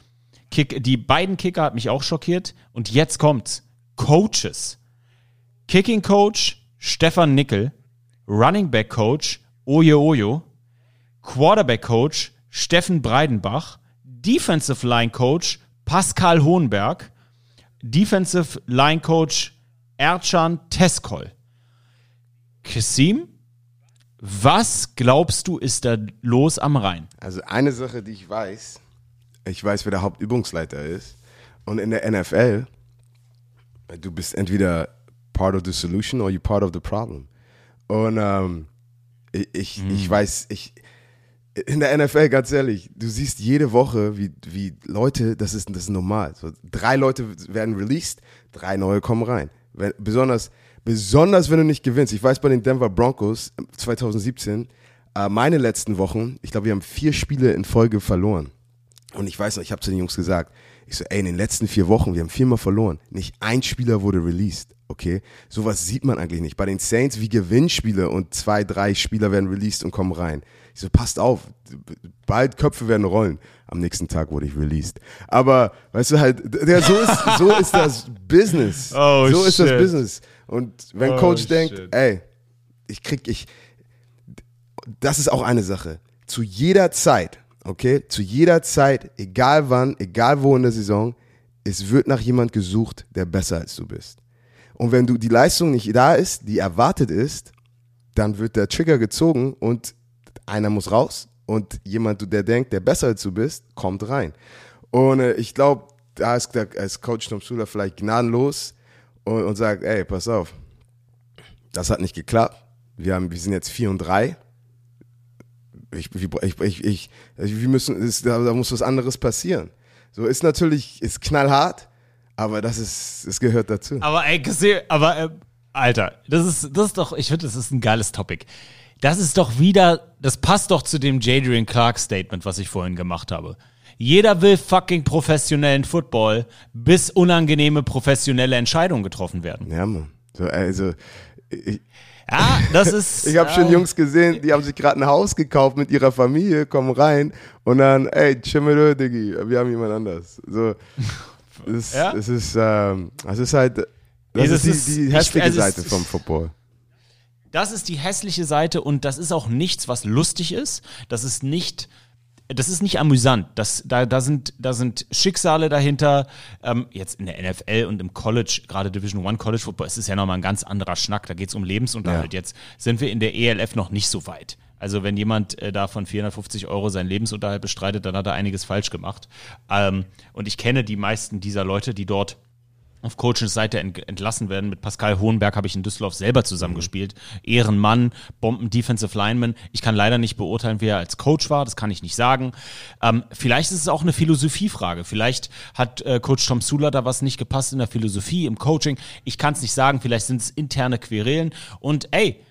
Kick, die beiden Kicker hat mich auch schockiert. Und jetzt kommt's. Coaches. Kicking Coach Stefan Nickel, Running Back Coach Oje Ojo, Quarterback Coach Steffen Breidenbach, Defensive Line Coach Pascal Hohenberg, Defensive Line Coach Ercan Teskol. Kassim, was glaubst du, ist da los am Rhein? Also eine Sache, die ich weiß, Ich weiß, wer der Hauptübungsleiter ist. Und in der NFL, du bist entweder part of the solution or you part of the problem. Und ähm, ich, ich, ich weiß, ich, in der NFL, ganz ehrlich, du siehst jede Woche, wie, wie Leute, das ist, das ist normal. So, drei Leute werden released, drei neue kommen rein. Wenn, besonders, besonders wenn du nicht gewinnst. Ich weiß bei den Denver Broncos 2017, äh, meine letzten Wochen, ich glaube, wir haben vier Spiele in Folge verloren. Und ich weiß noch, ich habe zu den Jungs gesagt, ich so, ey, in den letzten vier Wochen, wir haben viermal verloren. Nicht ein Spieler wurde released, okay? Sowas sieht man eigentlich nicht. Bei den Saints wie Gewinnspiele und zwei, drei Spieler werden released und kommen rein. Ich so, passt auf, bald Köpfe werden rollen. Am nächsten Tag wurde ich released. Aber, weißt du halt, der, so, ist, so ist das Business. [LAUGHS] Oh, so ist das shit. Business. Und wenn Oh, Coach denkt, shit. ey, ich krieg, ich, das ist auch eine Sache. Zu jeder Zeit, okay, zu jeder Zeit, egal wann, egal wo in der Saison, es wird nach jemand gesucht, der besser als du bist. Und wenn du die Leistung nicht da ist, die erwartet ist, dann wird der Trigger gezogen und einer muss raus und jemand, der denkt, der besser als du bist, kommt rein. Und äh, ich glaube, da ist, da ist Coach Tom Sula vielleicht gnadenlos und, und sagt, ey, pass auf, das hat nicht geklappt. Wir, haben, wir sind jetzt 4 und 3. Ich, ich, ich, ich, wir müssen, es, da, da muss was anderes passieren. So ist natürlich, ist knallhart, aber das ist, es gehört dazu. Aber ey, aber äh, Alter, das ist, das ist doch, ich finde, das ist ein geiles Topic. Das ist doch wieder, das passt doch zu dem Jadrian Clark Statement, was ich vorhin gemacht habe. Jeder will fucking professionellen Football, bis unangenehme professionelle Entscheidungen getroffen werden. Ja, Mann. So, also, ich, Ja, das ist. [LAUGHS] ich habe ja, schon Jungs gesehen, die haben sich gerade ein Haus gekauft mit ihrer Familie, kommen rein und dann, ey, Chimero, Diggi, wir haben jemand anders. So, [LAUGHS] es, Ja? es ist, ähm, es ist halt, das das ist die, ist- die ich- hässliche also es- Seite vom Football. Das ist die hässliche Seite und das ist auch nichts, was lustig ist. Das ist nicht, das ist nicht amüsant. Das, da, da, sind, da sind Schicksale dahinter. Ähm, jetzt in der NFL und im College, gerade Division One College Football, ist es ja nochmal ein ganz anderer Schnack. Da geht es um Lebensunterhalt. Ja. Jetzt sind wir in der ELF noch nicht so weit. Also wenn jemand äh, da von 450 Euro seinen Lebensunterhalt bestreitet, dann hat er einiges falsch gemacht. Ähm, und ich kenne die meisten dieser Leute, die dort auf Coaches Seite ent entlassen werden. Mit Pascal Hohenberg habe ich in Düsseldorf selber zusammengespielt. Ehrenmann, Bomben-Defensive Lineman. Ich kann leider nicht beurteilen, wie er als Coach war. Das kann ich nicht sagen. Ähm, vielleicht ist es auch eine Philosophiefrage. Vielleicht hat äh, Coach Tom Sula da was nicht gepasst in der Philosophie, im Coaching. Ich kann es nicht sagen. Vielleicht sind es interne Querelen. Und ey,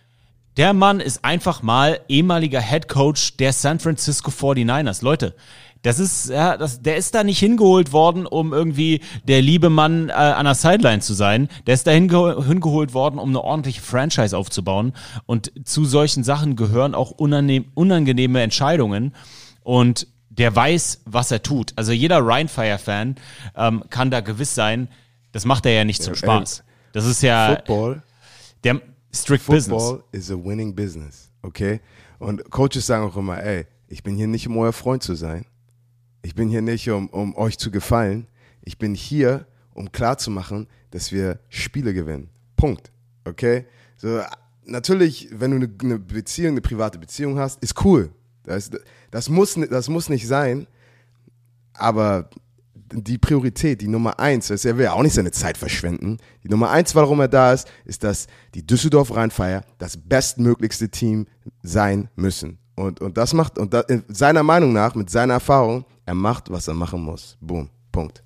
der Mann ist einfach mal ehemaliger Head Coach der San Francisco 49ers. Leute, das ist, ja, das, der ist da nicht hingeholt worden, um irgendwie der liebe Mann äh, an der Sideline zu sein. Der ist da hinge hingeholt worden, um eine ordentliche Franchise aufzubauen. Und zu solchen Sachen gehören auch unangenehm, unangenehme Entscheidungen. Und der weiß, was er tut. Also jeder Ryan Fire-Fan ähm, kann da gewiss sein, das macht er ja nicht zum Spaß. Das ist ja Football, der strict Business. Football is a winning business, okay? Und Coaches sagen auch immer, ey, ich bin hier nicht, um euer Freund zu sein. Ich bin hier nicht, um, um euch zu gefallen. Ich bin hier, um klarzumachen, dass wir Spiele gewinnen. Punkt. Okay? So, natürlich, wenn du eine, Beziehung, eine private Beziehung hast, ist cool. Das, das, muss, das muss nicht sein, aber die Priorität, die Nummer eins, das er will ja auch nicht seine Zeit verschwenden. Die Nummer eins, warum er da ist, ist, dass die Düsseldorf Rheinfeier das bestmöglichste Team sein müssen. Und, und das macht, und da, in seiner Meinung nach, mit seiner Erfahrung, er macht, was er machen muss. Boom. Punkt.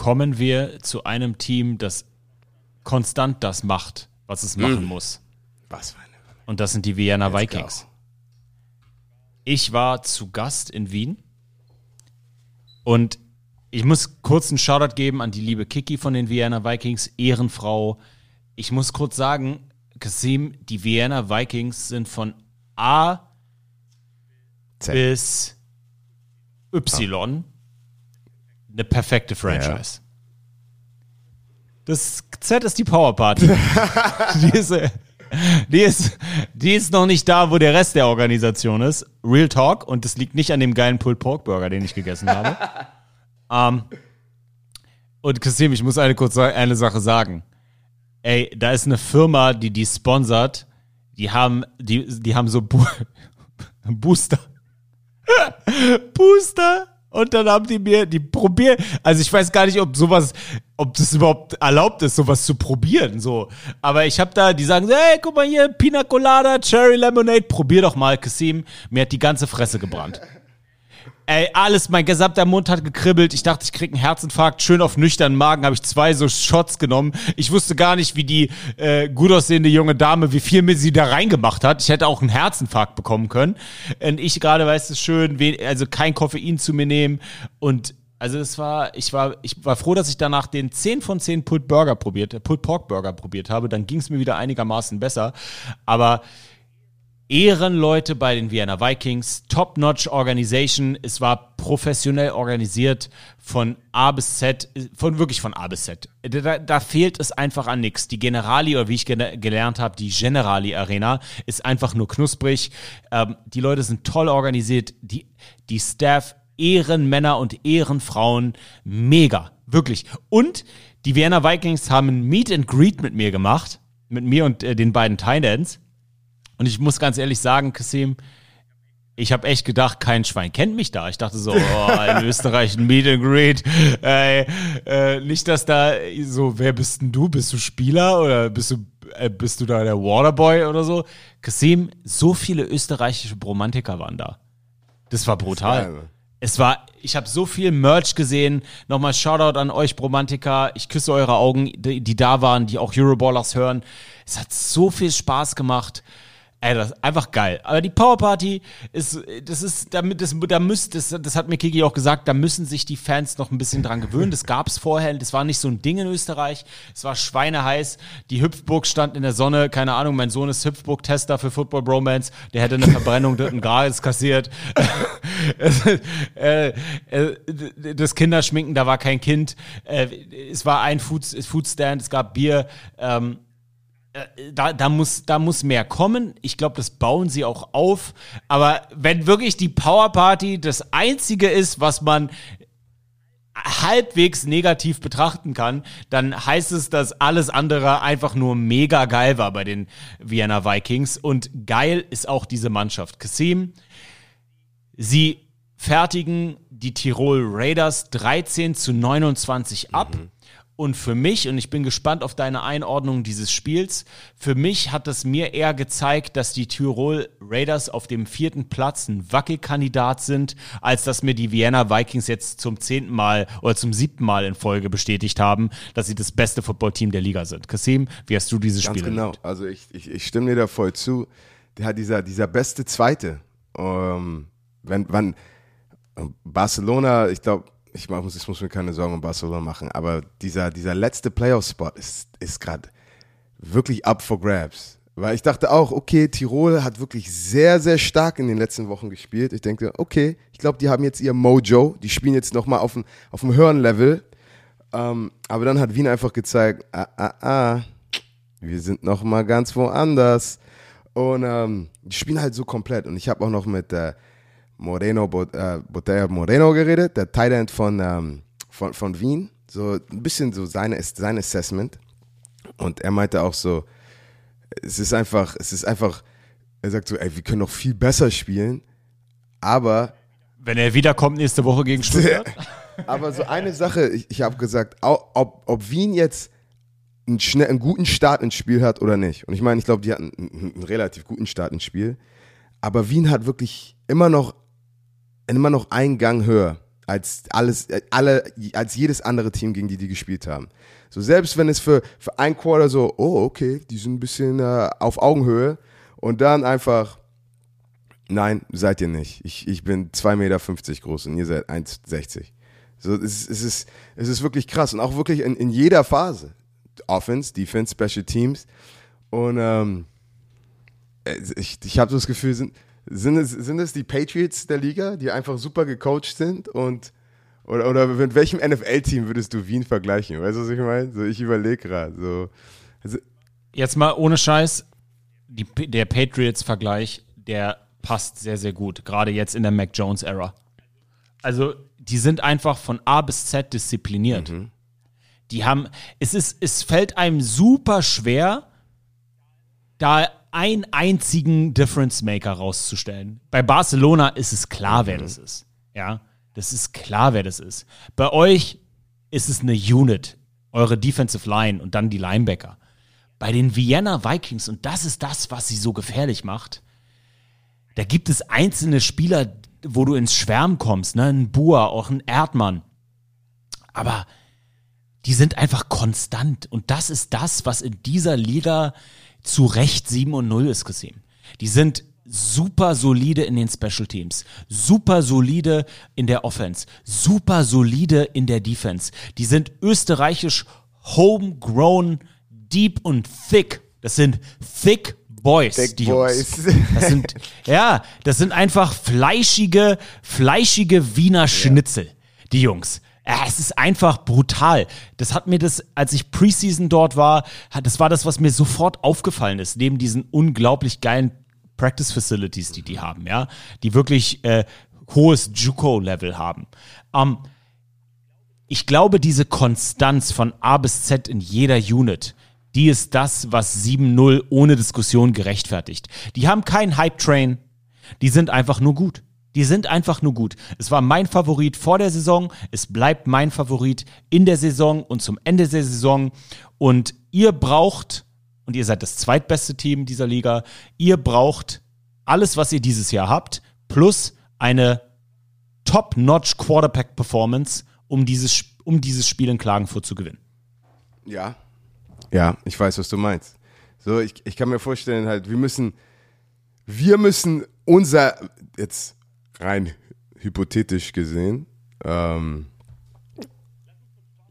kommen wir zu einem Team, das konstant das macht, was es machen muss. Was für eine. Und das sind die Vienna Vikings. Ich war zu Gast in Wien und ich muss kurz einen Shoutout geben an die liebe Kiki von den Vienna Vikings, Ehrenfrau. Ich muss kurz sagen, Kasim, die Vienna Vikings sind von A Z. bis Y eine perfekte Franchise. Das Z ist die Power Party. [LAUGHS] die, ist, die, ist, die ist noch nicht da, wo der Rest der Organisation ist. Real Talk. Und das liegt nicht an dem geilen Pulled Pork Burger, den ich gegessen habe. [LAUGHS] ähm, und Kasim, ich muss eine kurz eine Sache sagen. Ey, da ist eine Firma, die die sponsert. Die haben, die, die haben so Bo [LAUGHS] Booster. [LAUGHS] Booster. Und dann haben die mir, die probieren, also ich weiß gar nicht, ob sowas, ob das überhaupt erlaubt ist, sowas zu probieren, so. Aber ich habe da, die sagen, hey, guck mal hier, Pina Colada, Cherry Lemonade, probier doch mal, Kasim. Mir hat die ganze Fresse gebrannt. Ey, alles, mein gesamter Mund hat gekribbelt. Ich dachte, ich krieg einen Herzinfarkt. Schön auf nüchternen Magen habe ich zwei so Shots genommen. Ich wusste gar nicht, wie die äh, gut aussehende junge Dame, wie viel mir sie da reingemacht hat. Ich hätte auch einen Herzinfarkt bekommen können. Und ich gerade weiß es schön, also kein Koffein zu mir nehmen. Und also es war, ich war, ich war froh, dass ich danach den 10 von 10 Pulled Burger probiert, Pulled Pork Burger probiert habe. Dann ging es mir wieder einigermaßen besser. Aber Ehrenleute bei den Vienna Vikings, Top-Notch Organisation. Es war professionell organisiert von A bis Z, von wirklich von A bis Z. Da, da fehlt es einfach an nichts. Die Generali, oder wie ich gele- gelernt habe, die Generali Arena ist einfach nur knusprig. Ähm, die Leute sind toll organisiert. Die, die Staff, Ehrenmänner und Ehrenfrauen, mega. Wirklich. Und die Vienna Vikings haben ein Meet and Greet mit mir gemacht. Mit mir und äh, den beiden Tynans. Und ich muss ganz ehrlich sagen, Kasim, ich habe echt gedacht, kein Schwein kennt mich da. Ich dachte so, [LAUGHS] oh, in Österreich ein Meet and Greet. Ey, äh, nicht, dass da so, wer bist denn du? Bist du Spieler oder bist du, äh, bist du da der Waterboy oder so? Kasim, so viele österreichische Bromantiker waren da. Das war brutal. es war, ich habe so viel Merch gesehen. Nochmal Shoutout an euch Bromantiker. Ich küsse eure Augen, die, die da waren, die auch Euroballers hören. Es hat so viel Spaß gemacht. Ey, das ist einfach geil. Aber die Powerparty ist, das ist, damit, das, da müsst, das, das hat mir Kiki auch gesagt, da müssen sich die Fans noch ein bisschen dran gewöhnen. Das gab's vorher, das war nicht so ein Ding in Österreich. Es war schweineheiß. Die Hüpfburg stand in der Sonne. Keine Ahnung, mein Sohn ist Hüpfburg-Tester für Football Bromance. Der hätte eine Verbrennung dritten Grades kassiert. äh, äh, das Kinderschminken, da war kein Kind. Äh, es war ein Food, Foodstand, es gab Bier. Ähm, da, da, muss, da muss mehr kommen. Ich glaube, das bauen sie auch auf. Aber wenn wirklich die Power Party das Einzige ist, was man halbwegs negativ betrachten kann, dann heißt es, dass alles andere einfach nur mega geil war bei den Vienna Vikings. Und geil ist auch diese Mannschaft. Kasim, sie fertigen die Tirol Raiders 13 zu 29 ab. Und für mich, und ich bin gespannt auf deine Einordnung dieses Spiels, für mich hat es mir eher gezeigt, dass die Tirol Raiders auf dem vierten Platz ein Wackelkandidat sind, als dass mir die Vienna Vikings jetzt zum zehnten Mal oder zum siebten Mal in Folge bestätigt haben, dass sie das beste Footballteam der Liga sind. Kasim, wie hast du dieses Ganz Spiel genau. erlebt? Also ich, ich, ich stimme dir da voll zu. Hat dieser, dieser beste Zweite. Ähm, wenn, wann Barcelona, ich glaube, ich muss, ich muss mir keine Sorgen um Barcelona machen, aber dieser, dieser letzte Playoff-Spot ist, ist gerade wirklich up for grabs. Weil ich dachte auch, okay, Tirol hat wirklich sehr, sehr stark in den letzten Wochen gespielt. Ich denke, okay, ich glaube, die haben jetzt ihr Mojo. Die spielen jetzt nochmal auf einem auf einem höheren Level. Ähm, aber dann hat Wien einfach gezeigt, ah, ah, ah, wir sind noch mal ganz woanders. Und ähm, die spielen halt so komplett. Und ich habe auch noch mit äh, Moreno, Bot, äh, Botella Moreno geredet, der Tight End von, ähm, von, von Wien. So ein bisschen so seine, sein Assessment. Und er meinte auch so, es ist einfach, es ist einfach, er sagt so, ey, wir können noch viel besser spielen, aber Wenn er wiederkommt nächste Woche gegen [LAUGHS] Stuttgart. aber so eine Sache, ich, ich habe gesagt, ob, ob Wien jetzt einen, schnell, einen guten Start ins Spiel hat oder nicht. Und ich meine, ich glaube, die hatten einen, einen relativ guten Start ins Spiel. Aber Wien hat wirklich immer noch, immer noch einen Gang höher als alles, alle, als jedes andere Team, gegen die die gespielt haben. So selbst wenn es für, für ein Quarter so, oh, okay, die sind ein bisschen äh, auf Augenhöhe und dann einfach, nein, seid ihr nicht. Ich, ich bin 2,50 Meter groß und ihr seid 1,60. So, es, ist- es, ist, es ist wirklich krass und auch wirklich in, in jeder Phase. Offense, Defense, Special Teams. Und ähm, es- ich, ich habe so das Gefühl, sind, sind, es, sind es die Patriots der Liga, die einfach super gecoacht sind und oder, oder mit welchem NFL-Team würdest du Wien vergleichen? Weißt du, was ich meine? So, ich überlege gerade. So, also, Jetzt mal ohne Scheiß, die, der Patriots-Vergleich, der passt sehr, sehr gut. Gerade jetzt in der Mac Jones-Ära. Also, die sind einfach von A bis Z diszipliniert. Die haben, es ist, es fällt einem super schwer, da einen einzigen Difference Maker rauszustellen. Bei Barcelona ist es klar, wer das ist. Ja, das ist klar, wer das ist. Bei euch ist es eine Unit, eure Defensive Line und dann die Linebacker. Bei den Vienna Vikings, und das ist das, was sie so gefährlich macht, da gibt es einzelne Spieler, wo du ins Schwärmen kommst, ne? Ein Bua, auch ein Erdmann. Aber die sind einfach konstant. Und das ist das, was in dieser Liga zu Recht 7 und 0 ist gesehen. Die sind super solide in den Special Teams, super solide in der Offense, super solide in der Defense. Die sind österreichisch homegrown, deep und thick. Das sind thick Boys, Big die Boys. Jungs. Das sind, [LAUGHS] ja, das sind einfach fleischige, fleischige Wiener Schnitzel, die Jungs. Ja, es ist einfach brutal. Das hat mir das, als ich Preseason dort war, das war das, was mir sofort aufgefallen ist, neben diesen unglaublich geilen Practice Facilities, die die haben, ja, die wirklich äh, hohes JUCO-Level haben. Ähm, ich glaube, diese Konstanz von A bis Z in jeder Unit, die ist das, was 7-0 ohne Diskussion gerechtfertigt. Die haben keinen Hype-Train, die sind einfach nur gut. Die sind einfach nur gut. Es war mein Favorit vor der Saison, es bleibt mein Favorit in der Saison und zum Ende der Saison. Und ihr braucht, und ihr seid das zweitbeste Team dieser Liga, ihr braucht alles, was ihr dieses Jahr habt, plus eine Top-Notch Quarterback-Performance, um dieses, um dieses Spiel in Klagenfurt zu gewinnen. Ja. Ja, ich weiß, was du meinst. So, ich, ich kann mir vorstellen, halt, wir müssen, wir müssen unser, jetzt rein hypothetisch gesehen, ähm,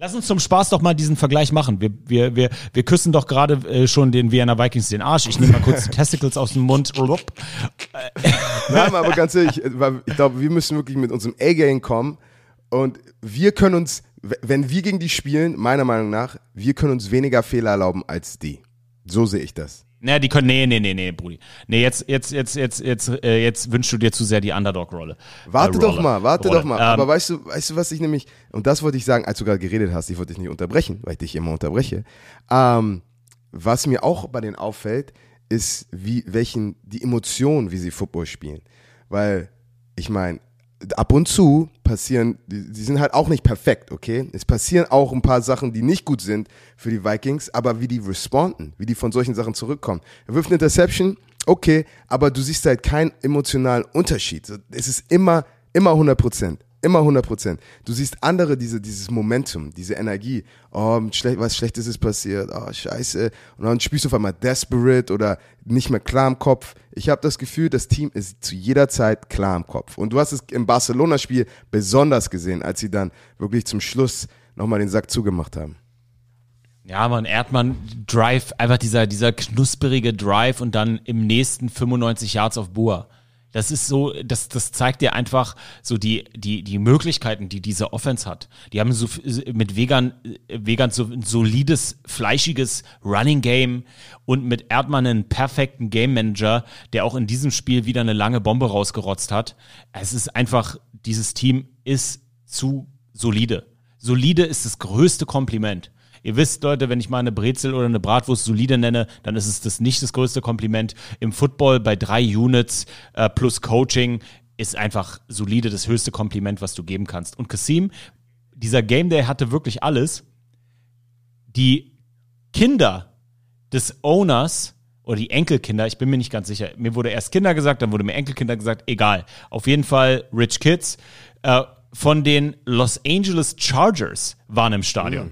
Lass uns zum Spaß doch mal diesen Vergleich machen. Wir, wir, wir, wir küssen doch gerade äh, schon den Vienna Vikings den Arsch. Ich nehme mal kurz die [LAUGHS] Testicles aus dem Mund. [LAUGHS] Nein, aber ganz ehrlich, ich glaube, wir müssen wirklich mit unserem A-Game kommen und wir können uns, wenn wir gegen die spielen, meiner Meinung nach, wir können uns weniger Fehler erlauben als die. So sehe ich das. Naja, die können. Nee, nee, nee, nee, Brudi. Nee, jetzt, jetzt, jetzt, jetzt, jetzt, äh, jetzt wünschst du dir zu sehr die Underdog-Rolle. Warte Äh, doch mal, warte Rolle. doch mal. Ähm, Aber weißt du, weißt du, was ich nämlich, und das wollte ich sagen, als du gerade geredet hast, ich wollte dich nicht unterbrechen, weil ich dich immer unterbreche. Ähm, was mir auch bei denen auffällt, ist, wie, welchen, die Emotionen, wie sie Football spielen. Weil, ich meine, ab und zu passieren, die, die sind halt auch nicht perfekt, okay? Es passieren auch ein paar Sachen, die nicht gut sind für die Vikings, aber wie die responden, wie die von solchen Sachen zurückkommen. Er wirft eine Interception, okay, aber du siehst halt keinen emotionalen Unterschied. Es ist immer, immer 100 Prozent. Immer 100 Prozent. Du siehst andere, diese, dieses Momentum, diese Energie. Oh, schle was Schlechtes ist passiert. Oh, scheiße. Und dann spielst du auf einmal desperate oder nicht mehr klar im Kopf. Ich habe das Gefühl, das Team ist zu jeder Zeit klar im Kopf. Und du hast es im Barcelona-Spiel besonders gesehen, als sie dann wirklich zum Schluss nochmal den Sack zugemacht haben. Ja, man, Erdmann Drive, einfach dieser, dieser knusperige Drive und dann im nächsten 95 Yards auf Bua. Das ist so, das, das zeigt dir einfach so die, die, die Möglichkeiten, die diese Offense hat. Die haben so mit Vegan, Vegan so ein solides, fleischiges Running Game und mit Erdmann einen perfekten Game Manager, der auch in diesem Spiel wieder eine lange Bombe rausgerotzt hat. Es ist einfach, dieses Team ist zu solide. Solide ist das größte Kompliment. Ihr wisst, Leute, wenn ich mal eine Brezel oder eine Bratwurst solide nenne, dann ist es das nicht das größte Kompliment. Im Football bei drei Units äh, plus Coaching ist einfach solide das höchste Kompliment, was du geben kannst. Und Kasim, dieser Game Day hatte wirklich alles. Die Kinder des Owners oder die Enkelkinder, ich bin mir nicht ganz sicher. Mir wurde erst Kinder gesagt, dann wurde mir Enkelkinder gesagt, egal. Auf jeden Fall Rich Kids äh, von den Los Angeles Chargers waren im Stadion.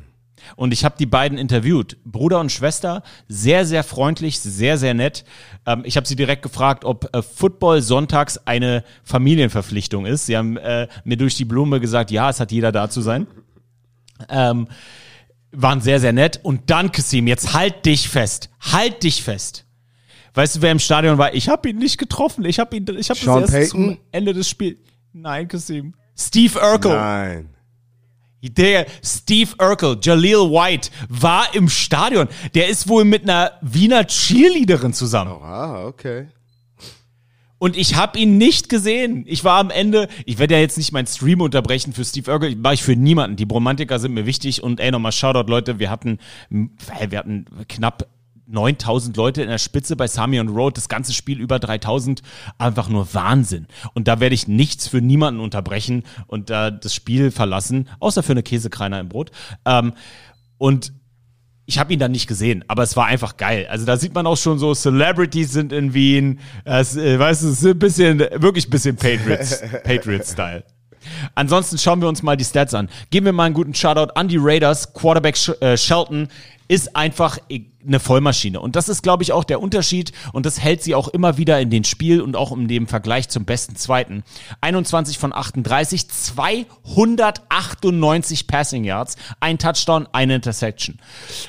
Und ich habe die beiden interviewt, Bruder und Schwester, sehr, sehr freundlich, sehr, sehr nett. Ähm, ich habe sie direkt gefragt, ob äh, Football sonntags eine Familienverpflichtung ist. Sie haben äh, mir durch die Blume gesagt, ja, es hat jeder da zu sein. Ähm, waren sehr, sehr nett. Und dann, Kasim, jetzt halt dich fest. Halt dich fest. Weißt du, wer im Stadion war? Ich habe ihn nicht getroffen. Ich habe ihn, ich habe Sean das erst Payton? zum Ende des Spiels. Nein, Kasim. Steve Urkel. Nein. Der Steve Urkel, Jaleel White, war im Stadion. Der ist wohl mit einer Wiener Cheerleaderin zusammen. Ah, okay. Und ich habe ihn nicht gesehen. Ich war am Ende, ich werde ja jetzt nicht meinen Stream unterbrechen für Steve Urkel, war ich für niemanden. Die Bromantiker sind mir wichtig und ey, nochmal Shoutout, Leute, wir hatten, wir hatten knapp 9000 Leute in der Spitze bei Sami und Road, das ganze Spiel über 3000, einfach nur Wahnsinn. Und da werde ich nichts für niemanden unterbrechen und äh, das Spiel verlassen, außer für eine Käsekreiner im Brot. Ähm, und ich habe ihn dann nicht gesehen, aber es war einfach geil. Also da sieht man auch schon so, Celebrities sind in Wien. Es, äh, weißt du, es ist ein bisschen, wirklich ein bisschen Patriots, [LAUGHS] Patriots-Style. Ansonsten schauen wir uns mal die Stats an. Geben wir mal einen guten Shoutout an die Raiders. Quarterback Sh äh, Shelton ist einfach eine Vollmaschine. Und das ist, glaube ich, auch der Unterschied. Und das hält sie auch immer wieder in den Spiel und auch in dem Vergleich zum besten Zweiten. 21 von 38, 298 Passing Yards, ein Touchdown, eine Intersection.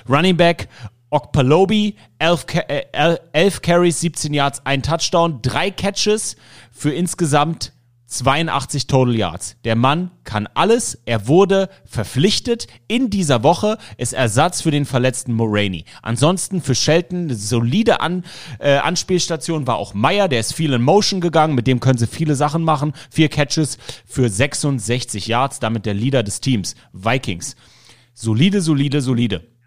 Running Back Okpalobi, 11, äh, 11 Carries, 17 Yards, ein Touchdown, drei Catches für insgesamt 82 Total Yards. Der Mann kann alles. Er wurde verpflichtet. In dieser Woche ist Ersatz für den verletzten Moraney. Ansonsten für Shelton eine solide An, äh, Anspielstation war auch Meyer. Der ist viel in Motion gegangen. Mit dem können sie viele Sachen machen. Vier Catches für 66 Yards. Damit der Leader des Teams. Vikings. Solide, solide, solide.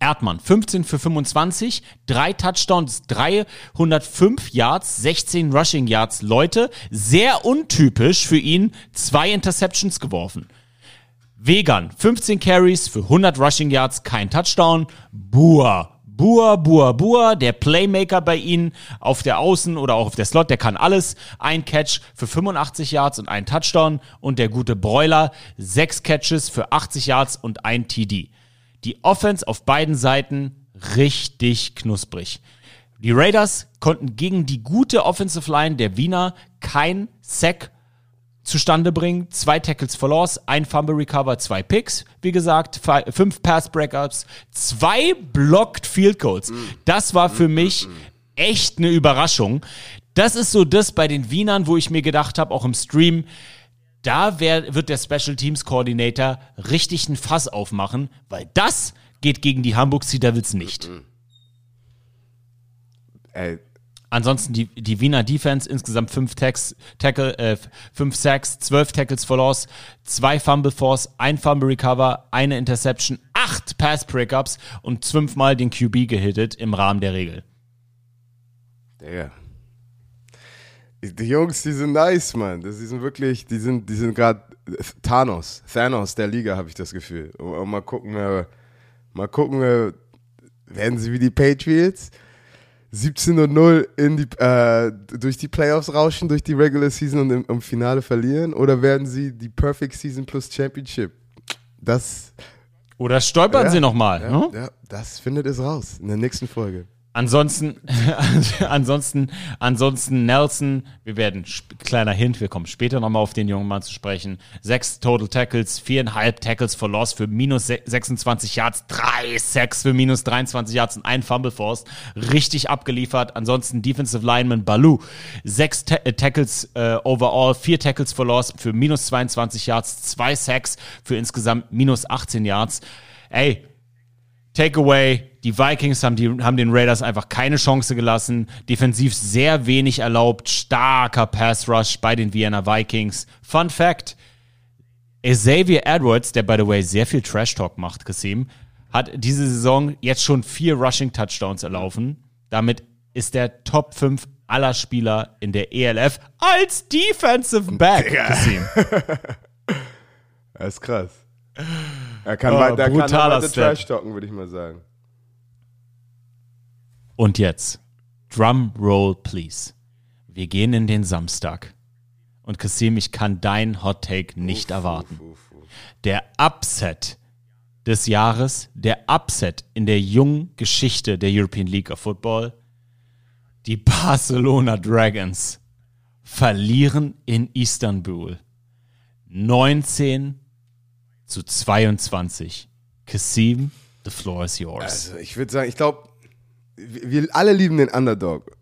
Erdmann, 15 für 25, drei Touchdowns, 305 Yards, 16 Rushing Yards. Leute, sehr untypisch für ihn, zwei Interceptions geworfen. Vegan, 15 Carries für 100 Rushing Yards, kein Touchdown. Bua, Bua, Bua, Bua, der Playmaker bei ihnen auf der Außen oder auch auf der Slot, der kann alles. Ein Catch für 85 Yards und ein Touchdown. Und der gute Broiler, sechs Catches für 80 Yards und ein TD. Die Offense auf beiden Seiten richtig knusprig. Die Raiders konnten gegen die gute Offensive Line der Wiener kein Sack zustande bringen. Zwei Tackles for Loss, ein Fumble Recover, zwei Picks, wie gesagt, fünf Pass Breakups, zwei Blocked Field Goals. Das war für mich echt eine Überraschung. Das ist so das bei den Wienern, wo ich mir gedacht habe, auch im Stream, da wär, wird der Special Teams Coordinator richtig ein Fass aufmachen, weil das geht gegen die Hamburg Sea Devils nicht. Ey, Ansonsten die, die Wiener Defense insgesamt fünf Tags, Tackle, äh, fünf Sacks, zwölf Tackles for Loss, zwei Fumble Force, ein Fumble Recover, eine Interception, acht Pass Breakups und fünfmal den QB gehittet im Rahmen der Regel. Digga. Die Jungs, die sind nice, Mann. Die sind wirklich, die sind, die sind gerade Thanos, Thanos der Liga, habe ich das Gefühl. Und, und mal gucken, äh, mal gucken, äh, werden sie wie die Patriots 17 und 0 in die, äh, durch die Playoffs rauschen, durch die Regular Season und im, im Finale verlieren? Oder werden sie die Perfect Season plus Championship? Das, Oder stolpern Ja, sie nochmal. ja, ne? ja, das findet es raus in der nächsten Folge. Ansonsten, [LAUGHS] ansonsten, ansonsten Nelson, wir werden, kleiner Hint, wir kommen später nochmal auf den jungen Mann zu sprechen. Sechs Total Tackles, viereinhalb Tackles for Loss für minus se- 26 Yards, drei Sacks für minus 23 Yards und ein Fumble Force. Richtig abgeliefert. Ansonsten Defensive Lineman Baloo, sechs Ta äh, Tackles äh, overall, vier Tackles for Loss für minus 22 Yards, zwei Sacks für insgesamt minus 18 Yards. Ey, Takeaway, die Vikings haben, die, haben den Raiders einfach keine Chance gelassen. Defensiv sehr wenig erlaubt. Starker Pass Rush bei den Vienna Vikings. Fun Fact: Xavier Edwards, der by the way sehr viel Trash Talk macht, Kasim, hat diese Saison jetzt schon vier Rushing Touchdowns erlaufen. Damit ist der Top 5 aller Spieler in der ELF als Defensive Back. Kasim. [LAUGHS] Das ist krass. Er kann Oh, weiter, er kann brutaler weiter Step. Trash talken, würde ich mal sagen. Und jetzt, Drum Roll, please. Wir gehen in den Samstag. Und Kasim, ich kann dein Hot Take nicht erwarten. Der Upset des Jahres, der Upset in der jungen Geschichte der European League of Football. Die Barcelona Dragons verlieren in Istanbul 19 zu 22. Kasim, the floor is yours. Also ich würde sagen, ich glaube, wir alle lieben den Underdog.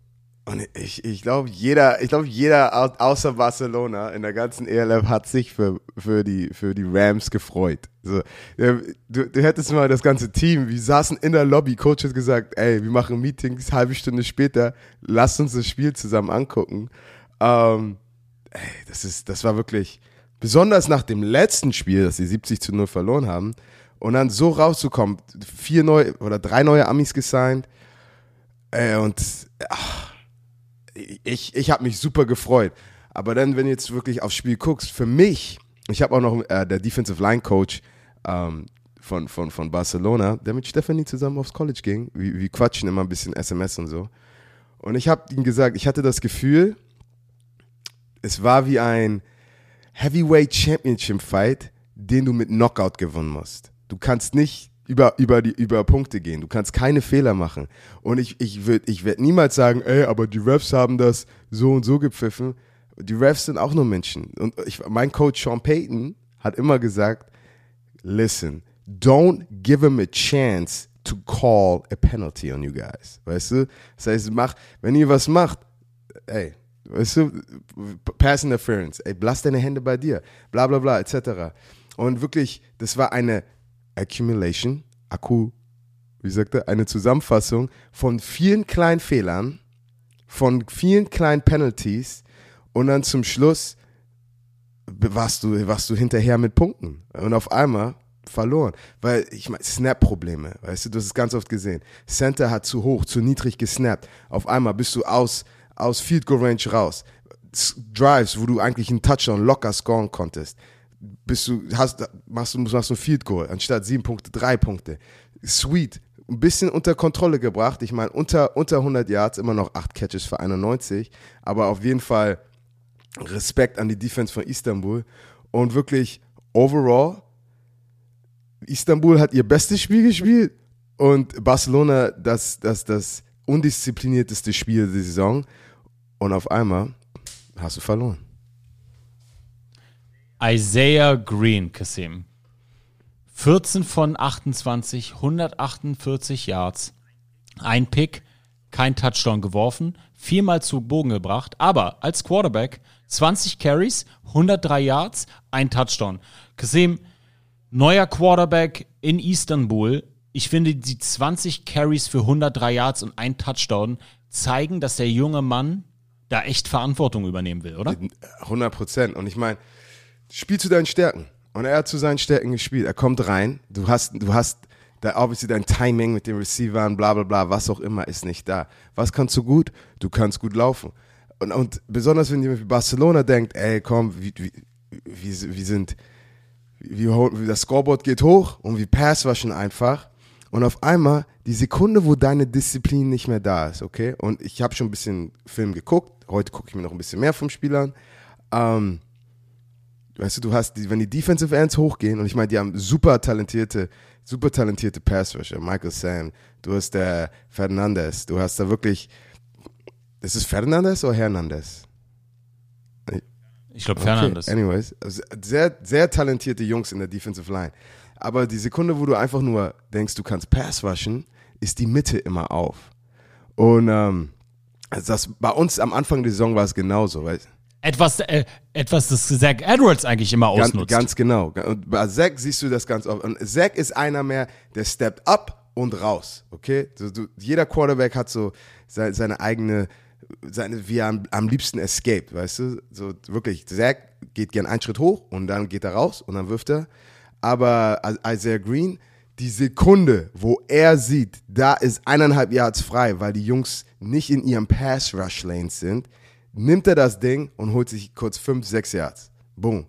Und ich, ich glaube, jeder, ich jeder au- außer Barcelona in der ganzen ELF hat sich für, für, die, für die Rams gefreut. So, ja, du, du hättest mal das ganze Team, wir saßen in der Lobby, Coach hat gesagt, ey, wir machen Meetings, halbe Stunde später, lasst uns das Spiel zusammen angucken. Ähm, ey, das ist, das war wirklich, besonders nach dem letzten Spiel, dass sie 70 zu 0 verloren haben, und dann so rauszukommen, vier neue oder drei neue Amis gesigned, Ey, und ach, ich, ich habe mich super gefreut. Aber dann, wenn du jetzt wirklich aufs Spiel guckst, für mich, ich habe auch noch äh, der Defensive Line Coach ähm, von, von, von Barcelona, der mit Stephanie zusammen aufs College ging. Wir, wir quatschen immer ein bisschen SMS und so. Und ich habe ihm gesagt, ich hatte das Gefühl, es war wie ein Heavyweight Championship Fight, den du mit Knockout gewonnen musst. Du kannst nicht über, über, die, über Punkte gehen. Du kannst keine Fehler machen. Und ich, ich ich werd niemals sagen, ey, aber die Refs haben das so und so gepfiffen. Die Refs sind auch nur Menschen. Und ich, mein Coach Sean Payton hat immer gesagt, listen, don't give him a chance to call a penalty on you guys. Weißt du? Das heißt, mach, wenn ihr was macht, ey, weißt du, Pass Interference, ey, lass deine Hände bei dir, bla bla bla, etc. Und wirklich, das war eine Accumulation, Akku, wie sagt er, eine Zusammenfassung von vielen kleinen Fehlern, von vielen kleinen Penalties und dann zum Schluss warst du, warst du hinterher mit Punkten. Und auf einmal verloren. Weil, ich meine, Snap-Probleme, weißt du, du hast es ganz oft gesehen. Center hat zu hoch, zu niedrig gesnappt. Auf einmal bist du aus, aus Field Goal Range raus. Drives, wo du eigentlich einen Touchdown locker scoren konntest. Bist du, hast, machst du, machst du ein Field Goal, anstatt sieben Punkte, drei Punkte. Sweet. Ein bisschen unter Kontrolle gebracht. Ich meine, unter, unter 100 Yards, immer noch acht Catches für 91. Aber auf jeden Fall Respekt an die Defense von Istanbul. Und wirklich, overall, Istanbul hat ihr bestes Spiel gespielt und Barcelona das, das, das undisziplinierteste Spiel der Saison. Und auf einmal hast du verloren. Isaiah Green, Kasim. 14 von 28, 148 Yards. Ein Pick, kein Touchdown geworfen, viermal zu Bogen gebracht, aber als Quarterback 20 Carries, 103 Yards, ein Touchdown. Kasim, neuer Quarterback in Istanbul. Ich finde, die 20 Carries für 103 Yards und ein Touchdown zeigen, dass der junge Mann da echt Verantwortung übernehmen will, oder? 100 Prozent. Und ich meine, spiel zu deinen Stärken. Und er hat zu seinen Stärken gespielt. Er kommt rein. Du hast, du hast, da obviously dein Timing mit den Receivern, bla bla bla, was auch immer, ist nicht da. Was kannst du gut? Du kannst gut laufen. Und, und besonders wenn ihr Barcelona denkt, ey, komm, wie, wie, wie, wie sind, wie, wie das Scoreboard geht hoch und wir pass waschen einfach. Und auf einmal, die Sekunde, wo deine Disziplin nicht mehr da ist, okay? Und ich habe schon ein bisschen Film geguckt. Heute gucke ich mir noch ein bisschen mehr vom Spiel an. Ähm, weißt du, du hast, die, wenn die Defensive Ends hochgehen, und ich meine, die haben super talentierte, super talentierte Pass Rusher, Michael Sam, du hast der Fernandez, du hast da wirklich, ist es Fernandez oder Hernandez? Ich glaube, Fernandes. Okay, anyways, also sehr, sehr talentierte Jungs in der Defensive Line. Aber die Sekunde, wo du einfach nur denkst, du kannst Pass rushen, ist die Mitte immer auf. Und ähm, also das, bei uns am Anfang der Saison war es genauso. Weißt? Etwas, äh, etwas, das Zach Edwards eigentlich immer Ganz, ausnutzt. ganz genau. Und bei Zack siehst du das ganz oft. Und Zack ist einer mehr, der steppt up und raus. Okay? So, du, jeder Quarterback hat so seine, seine eigene, seine, wie er am, am liebsten escaped, weißt du? So wirklich, Zack geht gern einen Schritt hoch und dann geht er raus und dann wirft er. Aber Isaiah Green, die Sekunde, wo er sieht, da ist eineinhalb Yards frei, weil die Jungs nicht in ihrem Pass-Rush-Lanes sind, nimmt er das Ding und holt sich kurz fünf, sechs Yards. Boom.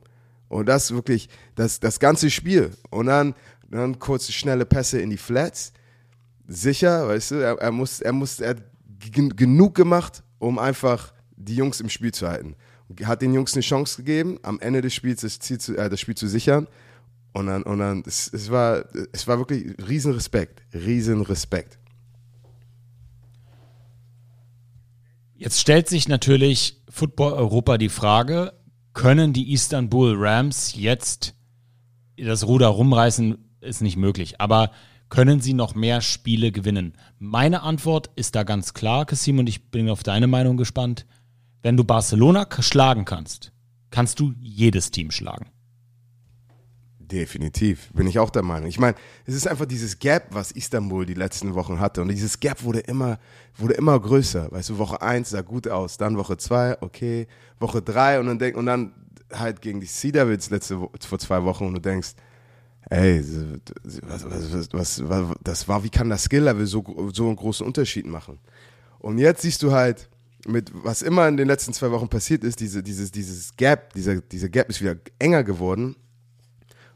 Und das wirklich, das, das ganze Spiel. Und dann, dann kurze, schnelle Pässe in die Flats. Sicher, weißt du, er, er muss, er muss, er hat gen- genug gemacht, um einfach die Jungs im Spiel zu halten. Hat den Jungs eine Chance gegeben, am Ende des Spiels das, Ziel zu, äh, das Spiel zu sichern. Und dann, und dann, es, es war, es war wirklich Riesenrespekt, Riesenrespekt. Jetzt stellt sich natürlich Football Europa die Frage, können die Istanbul Rams jetzt das Ruder rumreißen, ist nicht möglich. Aber können sie noch mehr Spiele gewinnen? Meine Antwort ist da ganz klar, Kassim, und ich bin auf deine Meinung gespannt. Wenn du Barcelona schlagen kannst, kannst du jedes Team schlagen. Definitiv, bin ich auch der Meinung. Ich meine, es ist einfach dieses Gap, was Istanbul die letzten Wochen hatte. Und dieses Gap wurde immer, wurde immer größer. Weißt du, Woche 1 sah gut aus, dann Woche 2, okay, Woche 3 und dann denk, und dann halt gegen die Sea Devils letzte vor zwei Wochen und du denkst, ey, was, was, was, was, was, das war, wie kann das Skill-Level so, so einen großen Unterschied machen? Und jetzt siehst du halt, mit was immer in den letzten zwei Wochen passiert ist, diese, dieses, dieses Gap, dieser, dieser Gap ist wieder enger geworden.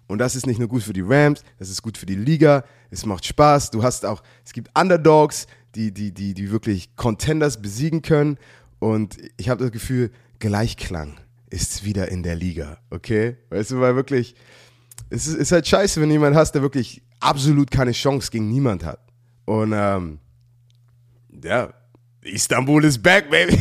Und das ist nicht nur gut für die Rams, das ist gut für die Liga, es macht Spaß. Du hast auch, es gibt Underdogs, die, die, die, die wirklich Contenders besiegen können. Und ich habe das Gefühl, Gleichklang ist wieder in der Liga, okay? Weißt du, weil wirklich, es ist, ist halt scheiße, wenn jemand hast, der wirklich absolut keine Chance gegen niemand hat. Und ähm, ja, Istanbul is back, baby.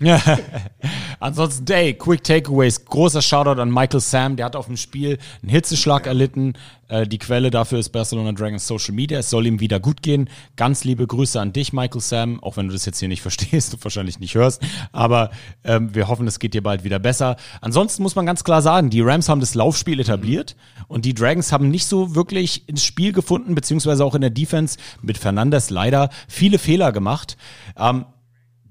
[LAUGHS] [LAUGHS] [LAUGHS] Ansonsten, ey, Quick Takeaways. Großer Shoutout an Michael Sam. Der hat auf dem Spiel einen Hitzeschlag erlitten. Äh, die Quelle dafür ist Barcelona Dragons Social Media. Es soll ihm wieder gut gehen. Ganz liebe Grüße an dich, Michael Sam. Auch wenn du das jetzt hier nicht [LAUGHS] verstehst und wahrscheinlich nicht hörst. Aber ähm, wir hoffen, es geht dir bald wieder besser. Ansonsten muss man ganz klar sagen, die Rams haben das Laufspiel etabliert und die Dragons haben nicht so wirklich ins Spiel gefunden, beziehungsweise auch in der Defense mit Fernandes leider viele Fehler gemacht. Ähm,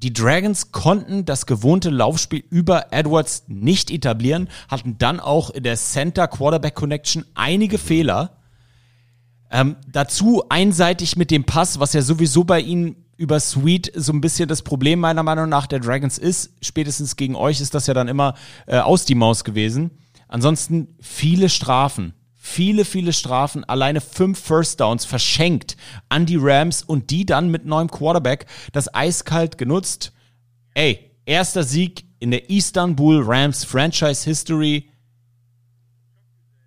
die Dragons konnten das gewohnte Laufspiel über Edwards nicht etablieren, hatten dann auch in der Center-Quarterback-Connection einige Fehler. Ähm, dazu einseitig mit dem Pass, was ja sowieso bei ihnen über Sweet so ein bisschen das Problem meiner Meinung nach der Dragons ist. Spätestens gegen euch ist das ja dann immer äh, aus die Maus gewesen. Ansonsten viele Strafen. Viele, viele Strafen, alleine fünf First Downs verschenkt an die Rams und die dann mit neuem Quarterback das eiskalt genutzt. Ey, erster Sieg in der Istanbul Rams Franchise History.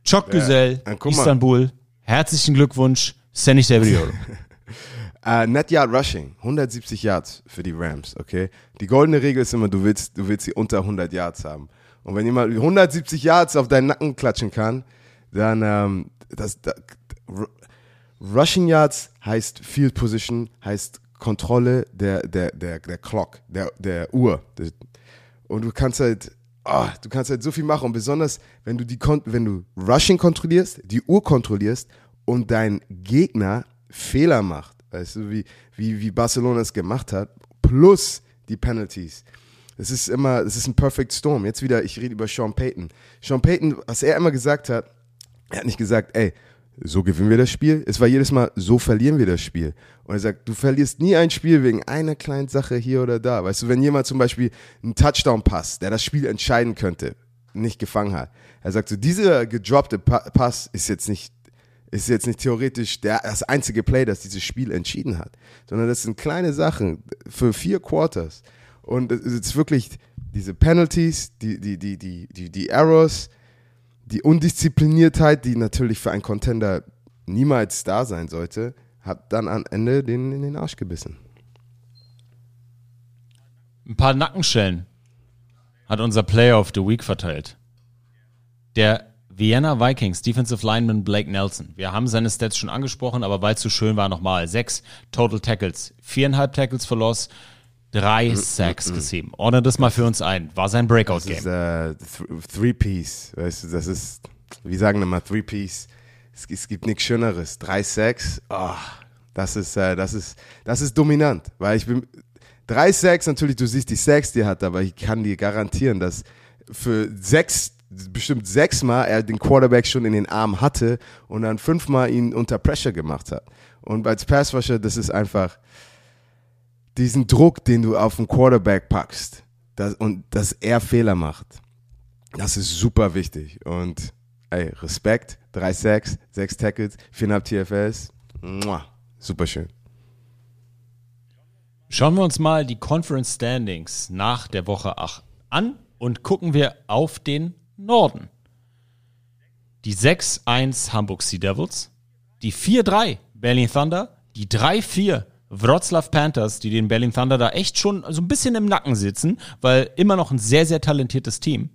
Çok güzel, guck mal. Istanbul. Herzlichen Glückwunsch, Seni Sevriyorum. [LAUGHS] Äh, Net Yard Rushing, 170 Yards für die Rams, okay? Die goldene Regel ist immer, du willst, du willst sie unter 100 Yards haben. Und wenn jemand 170 Yards auf deinen Nacken klatschen kann, dann, ähm, das, da, R- Rushing Yards heißt Field Position, heißt Kontrolle der, der, der, der Clock, der, der Uhr. Und du kannst halt, ah, du kannst halt so viel machen. Und besonders, wenn du die, wenn du Rushing kontrollierst, die Uhr kontrollierst und dein Gegner Fehler macht, weißt du, wie, wie, wie Barcelona es gemacht hat, plus die Penalties. Es ist immer, es ist ein Perfect Storm. Jetzt wieder, ich rede über Sean Payton. Sean Payton, was er immer gesagt hat, er hat nicht gesagt, ey, so gewinnen wir das Spiel. Es war jedes Mal, so verlieren wir das Spiel. Und er sagt, du verlierst nie ein Spiel wegen einer kleinen Sache hier oder da. Weißt du, wenn jemand zum Beispiel einen Touchdown passt, der das Spiel entscheiden könnte, nicht gefangen hat. Er sagt so, dieser gedroppte Pa- Pass ist jetzt nicht, ist jetzt nicht theoretisch der, das einzige Play, das dieses Spiel entschieden hat, sondern das sind kleine Sachen für vier Quarters. Und es ist wirklich diese Penalties, die, die, die, die, die, die Errors, die Undiszipliniertheit, die natürlich für einen Contender niemals da sein sollte, hat dann am Ende den in den Arsch gebissen. Ein paar Nackenschellen hat unser Player of the Week verteilt. Der Vienna Vikings Defensive Lineman Blake Nelson. Wir haben seine Stats schon angesprochen, aber weil es so schön war, nochmal. Sechs Total Tackles, viereinhalb Tackles for Loss, drei Sacks gesehen. Ordne das mal für uns ein. War sein Das ist Breakout-Game. äh, th Three-Piece, weißt du, das ist, wie sagen immer, Three-Piece. Es, es gibt nichts Schöneres. Drei Sacks, oh, das ist, äh, das ist, das ist dominant, weil ich bin, drei Sacks, natürlich, du siehst die Sacks, die er hat, aber ich kann dir garantieren, dass für sechs, bestimmt sechsmal er den Quarterback schon in den Arm hatte und dann fünfmal ihn unter Pressure gemacht hat. Und als Passwasher, das ist einfach, diesen Druck, den du auf den Quarterback packst das, und dass er Fehler macht, das ist super wichtig. Und ey, Respekt, drei Sacks, sechs Tackles, viereinhalb TFS, super schön. Schauen wir uns mal die Conference Standings nach der Woche 8 an und gucken wir auf den Norden. Die 6-1 Hamburg Sea Devils, die 4-3 Berlin Thunder, die 3-4 Wroclaw Panthers, die den Berlin Thunder da echt schon so ein bisschen im Nacken sitzen, weil immer noch ein sehr, sehr talentiertes Team.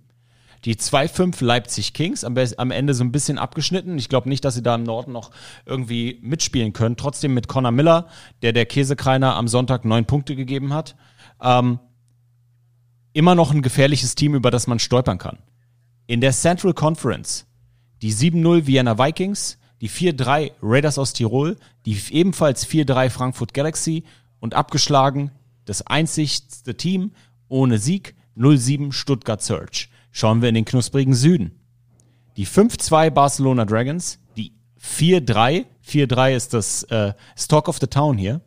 Die 2-5 Leipzig Kings, am, Ende so ein bisschen abgeschnitten. Ich glaube nicht, dass sie da im Norden noch irgendwie mitspielen können. Trotzdem mit Connor Miller, der der Käsekreiner am Sonntag neun Punkte gegeben hat. Ähm, immer noch ein gefährliches Team, über das man stolpern kann. In der Central Conference die 7-0 Vienna Vikings, die 4-3 Raiders aus Tirol, die ebenfalls 4-3 Frankfurt Galaxy und abgeschlagen das einzigste Team ohne Sieg 0-7 Stuttgart Surge. Schauen wir in den knusprigen Süden. Die 5-2 Barcelona Dragons, die 4-3, 4-3 ist das äh, ist of the Town hier,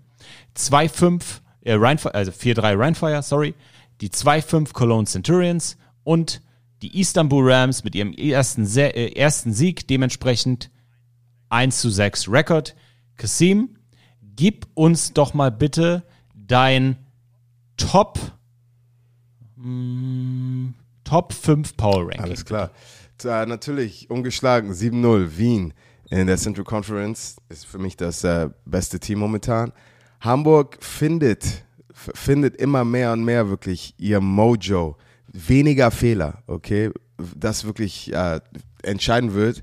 2-5 äh, Rheinfire, also 4-3 Rheinfire, sorry, die 2-5 Cologne Centurions und die Istanbul Rams mit ihrem ersten, äh, ersten Sieg, dementsprechend 1 zu 6 Rekord. Kasim, gib uns doch mal bitte dein Top, mh, Top 5 Power Ranking. Alles klar. Da, natürlich, ungeschlagen, 7-0, Wien in der Central Conference ist für mich das äh, beste Team momentan. Hamburg findet, findet immer mehr und mehr wirklich ihr Mojo. Weniger Fehler, okay? Das wirklich äh, entscheiden wird,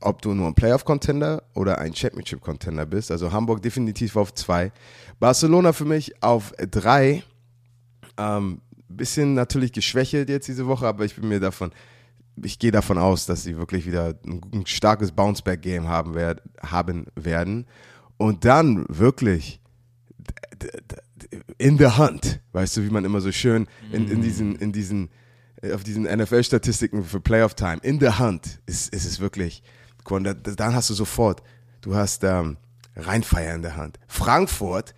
ob du nur ein Playoff-Contender oder ein Championship-Contender bist. Also Hamburg definitiv auf zwei. Barcelona für mich auf drei. Ähm, bisschen natürlich geschwächelt jetzt diese Woche, aber ich bin mir davon, ich gehe davon aus, dass sie wirklich wieder ein, ein starkes Bounceback-Game haben, werd, haben werden. Und dann wirklich in the hunt, weißt du, wie man immer so schön in, in diesen, in diesen, auf diesen NFL-Statistiken für Playoff-Time, in the hunt ist, ist es wirklich, guck mal, da- dann hast du sofort, du hast ähm, Rheinfeier in der Hand. Frankfurt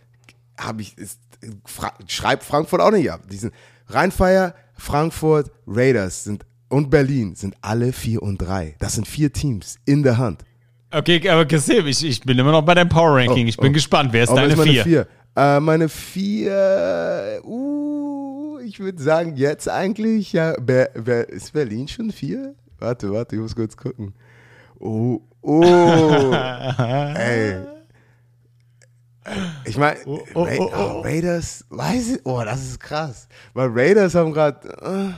habe ich, ist, Fra schreibt Frankfurt auch nicht ab. Diesen Rheinfeier, Frankfurt, Raiders sind und Berlin sind alle vier und drei. Das sind vier Teams in der Hand. Okay, aber Kasim, ich, ich bin immer noch bei deinem Power Ranking. Oh, ich bin oh. gespannt. Wer ist Oh, deine meine vier? vier? Äh, meine vier, uh, ich würde sagen, jetzt eigentlich, ja, Ber, Ber, ist Berlin schon vier? Warte, warte, ich muss kurz gucken. Oh, oh, [LAUGHS] ey. Ich meine, oh, oh, oh. Raiders, weiß ich, oh, das ist krass. Weil Raiders haben gerade, äh,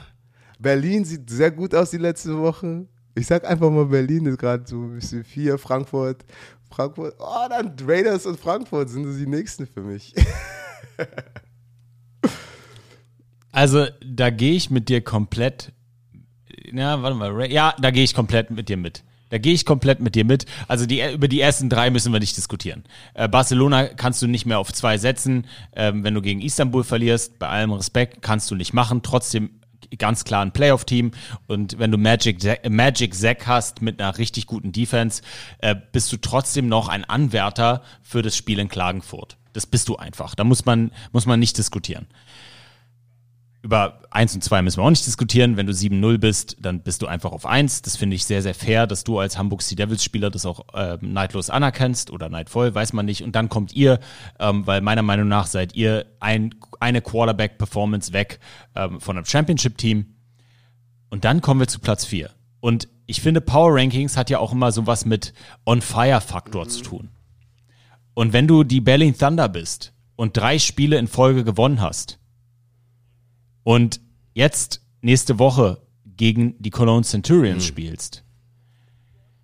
Berlin sieht sehr gut aus die letzte Woche. Ich sag einfach mal, Berlin ist gerade so ein bisschen vier, Frankfurt, Frankfurt, oh, dann Raiders und Frankfurt sind die nächsten für mich. [LAUGHS] Also, da gehe ich mit dir komplett. Ja, warte mal. Ja, da gehe ich komplett mit dir mit. Da gehe ich komplett mit dir mit. Also die, über die ersten drei müssen wir nicht diskutieren. Äh, Barcelona kannst du nicht mehr auf zwei setzen. Ähm, wenn du gegen Istanbul verlierst, bei allem Respekt, kannst du nicht machen. Trotzdem ganz klar ein Playoff-Team. Und wenn du Magic, Magic Zack hast mit einer richtig guten Defense, äh, bist du trotzdem noch ein Anwärter für das Spiel in Klagenfurt. Das bist du einfach. Da muss man, muss man nicht diskutieren über 1 und 2 müssen wir auch nicht diskutieren. Wenn du 7-0 bist, dann bist du einfach auf 1. Das finde ich sehr, sehr fair, dass du als Hamburg Sea Devils Spieler das auch ähm, neidlos anerkennst oder neidvoll, weiß man nicht. Und dann kommt ihr, ähm, weil meiner Meinung nach seid ihr ein, eine Quarterback-Performance weg ähm, von einem Championship-Team. Und dann kommen wir zu Platz 4. Und ich finde, Power Rankings hat ja auch immer so was mit On-Fire-Faktor zu tun. Und wenn du die Berlin Thunder bist und drei Spiele in Folge gewonnen hast, und jetzt nächste Woche gegen die Cologne Centurions spielst,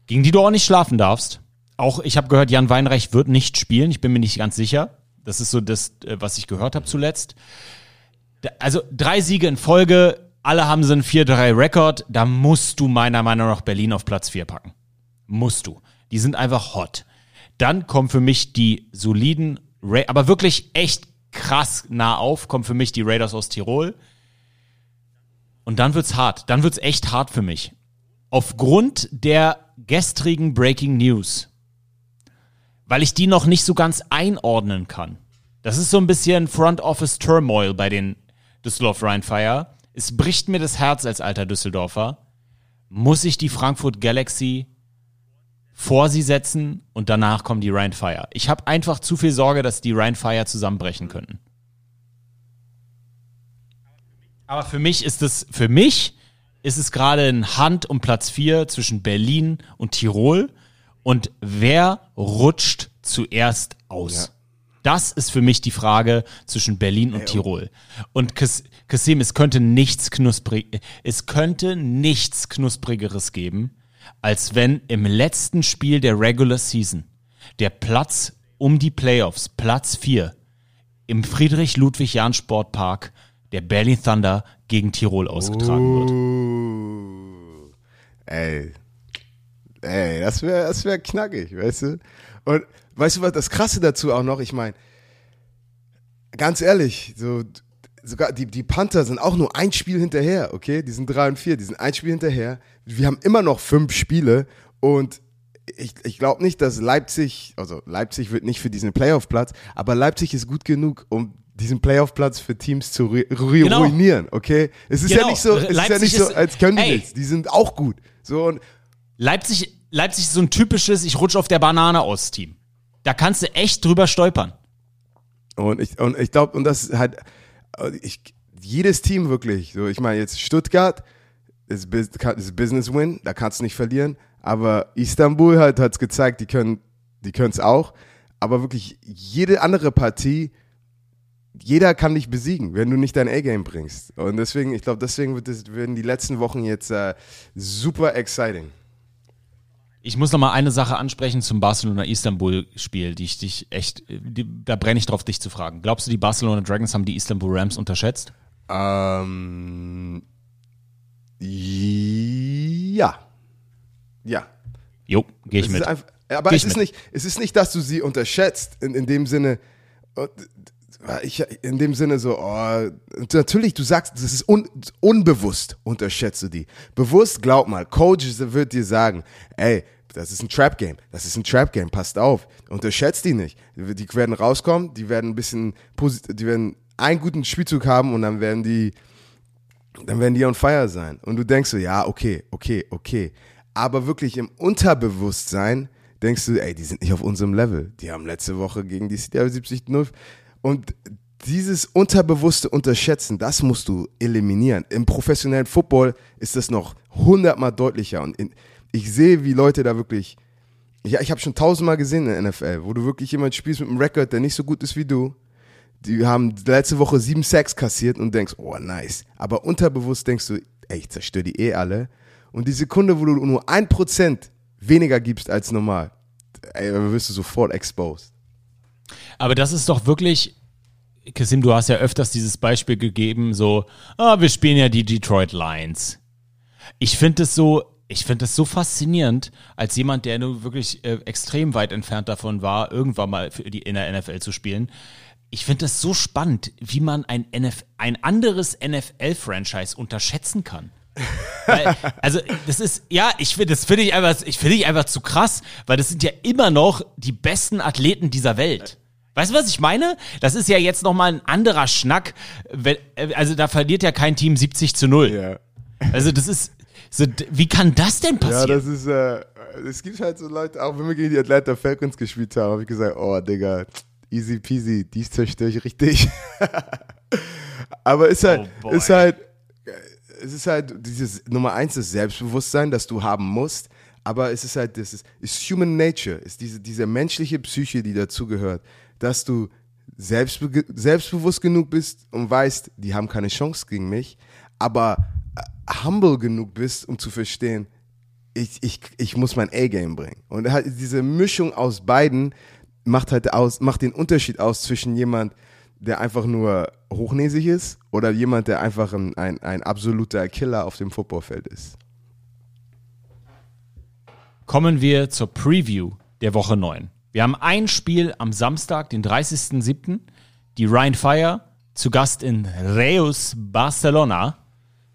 gegen die du auch nicht schlafen darfst. Auch ich habe gehört, Jan Weinreich wird nicht spielen. Ich bin mir nicht ganz sicher. Das ist so das, äh, was ich gehört habe zuletzt. Also drei Siege in Folge, alle haben so einen 4-3-Rekord. Da musst du meiner Meinung nach Berlin auf Platz 4 packen. Musst du. Die sind einfach hot. Dann kommen für mich die soliden, Ra aber wirklich echt krass nah auf, kommen für mich die Raiders aus Tirol. Und dann wird's hart. Dann wird's echt hart für mich. Aufgrund der gestrigen Breaking News, weil ich die noch nicht so ganz einordnen kann. Das ist so ein bisschen Front Office Turmoil bei den Düsseldorf Rheinfire. Es bricht mir das Herz als alter Düsseldorfer. Muss ich die Frankfurt Galaxy vor sie setzen und danach kommen die Rheinfire. Ich habe einfach zu viel Sorge, dass die Rheinfire zusammenbrechen könnten. Aber für mich ist es, für mich ist es gerade ein Hand um Platz 4 zwischen Berlin und Tirol. Und wer rutscht zuerst aus? Das ist für mich die Frage zwischen Berlin und Tirol. Und Kas- Kasim, es könnte nichts knusprig, es könnte nichts knusprigeres geben, als wenn im letzten Spiel der Regular Season der Platz um die Playoffs, Platz 4, im Friedrich-Ludwig-Jahn-Sportpark der Berlin Thunder gegen Tirol ausgetragen wird. Uh, ey. Ey, das wäre das wär knackig, weißt du? Und weißt du was, das Krasse dazu auch noch, ich meine, ganz ehrlich, so, sogar die, die Panther sind auch nur ein Spiel hinterher, okay? Die sind drei und vier, die sind ein Spiel hinterher. Wir haben immer noch fünf Spiele und ich, ich glaube nicht, dass Leipzig, also Leipzig wird nicht für diesen Playoff-Platz, aber Leipzig ist gut genug, um diesen Playoff-Platz für Teams zu Genau. ruinieren, okay? Es ist ja Genau. nicht so, es ist ja nicht so, als können die nichts. Die sind auch gut. So, und Leipzig, Leipzig ist so ein typisches, ich rutsche auf der Banane aus Team. Da kannst du echt drüber stolpern. Und ich, und ich glaube, und das ist halt, ich, jedes Team wirklich, so, ich meine, jetzt Stuttgart ist, ist Business Win, da kannst du nicht verlieren, aber Istanbul halt hat es gezeigt, die können die es auch, aber wirklich jede andere Partie, jeder kann dich besiegen, wenn du nicht dein A-Game bringst. Und deswegen, ich glaube, deswegen wird das, werden die letzten Wochen jetzt äh, super exciting. Ich muss noch mal eine Sache ansprechen zum Barcelona-Istanbul-Spiel, die ich dich echt, die, da brenne ich drauf, dich zu fragen. Glaubst du, die Barcelona Dragons haben die Istanbul Rams unterschätzt? Ähm, ja. Ja. Jo, gehe ich mit. Einfach, aber Geh es ist, mit. nicht, es ist nicht, dass du sie unterschätzt, in, in dem Sinne, äh, ich, in dem Sinne so, oh, natürlich, du sagst, das ist un, unbewusst, unterschätzt du die. Bewusst, glaub mal, Coach wird dir sagen, ey, das ist ein Trap-Game, das ist ein Trap-Game, passt auf, unterschätzt die nicht. Die werden rauskommen, die werden ein bisschen, die werden einen guten Spielzug haben und dann werden die, dann werden die on fire sein. Und du denkst so, ja, okay, okay, okay. Aber wirklich im Unterbewusstsein denkst du, ey, die sind nicht auf unserem Level. Die haben letzte Woche gegen die CDR 70-0. Und dieses unterbewusste Unterschätzen, das musst du eliminieren. Im professionellen Football ist das noch hundertmal deutlicher. Und in, ich sehe, wie Leute da wirklich, ja, ich habe schon tausendmal gesehen in der NFL, wo du wirklich jemand spielst mit einem Rekord, der nicht so gut ist wie du. Die haben letzte Woche sieben Sacks kassiert und denkst, oh nice. Aber unterbewusst denkst du, ey, ich zerstöre die eh alle. Und die Sekunde, wo du nur ein Prozent weniger gibst als normal, ey, wirst du sofort exposed. Aber das ist doch wirklich, Kasim, du hast ja öfters dieses Beispiel gegeben, so, ah, wir spielen ja die Detroit Lions. Ich finde es so, ich finde es so faszinierend, als jemand, der nur wirklich äh, extrem weit entfernt davon war, irgendwann mal die, in der NFL zu spielen. Ich finde es so spannend, wie man ein, NF, ein anderes NFL-Franchise unterschätzen kann. Weil, also das ist, ja, ich finde, das finde ich einfach, ich finde ich einfach zu krass, weil das sind ja immer noch die besten Athleten dieser Welt. Weißt du, was ich meine? Das ist ja jetzt nochmal ein anderer Schnack. Äh, Also da verliert ja kein Team 70 zu 0. Ja. Also das ist, so, wie kann das denn Ja, passieren? das ist, äh, es gibt halt so Leute, auch wenn wir gegen die Atlanta Falcons gespielt haben, habe ich gesagt, oh, Digga, easy peasy, dies zerstöre ich richtig. [LAUGHS] Aber ist halt, Oh, ist halt, es ist halt dieses Nummer eins, das Selbstbewusstsein, das du haben musst. Aber es ist halt, das ist, ist Human Nature, ist diese, diese menschliche Psyche, die dazugehört, dass du selbstbe selbstbewusst genug bist und weißt, die haben keine Chance gegen mich, aber äh, humble genug bist, um zu verstehen, ich, ich, ich muss mein A-Game bringen. Und halt diese Mischung aus beiden macht halt aus, macht den Unterschied aus zwischen jemand, der einfach nur hochnäsig ist oder jemand, der einfach ein, ein, ein absoluter Killer auf dem Footballfeld ist. Kommen wir zur Preview der Woche 9. Wir haben ein Spiel am Samstag, den 30.07. Die Rhein Fire zu Gast in Reus, Barcelona.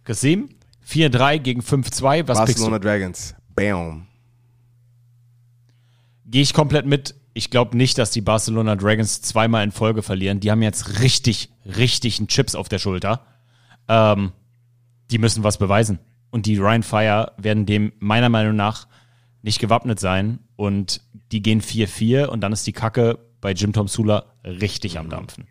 Kasim, 4-3 gegen 5-2. Was Barcelona? Dragons. Bam. Gehe ich komplett mit. Ich glaube nicht, dass die Barcelona Dragons zweimal in Folge verlieren. Die haben jetzt richtig, richtig einen Chips auf der Schulter. Ähm, die müssen was beweisen. Und die Rhein Fire werden dem meiner Meinung nach nicht gewappnet sein. Und die gehen 4-4 und dann ist die Kacke bei Jim Tom Sula richtig am Dampfen.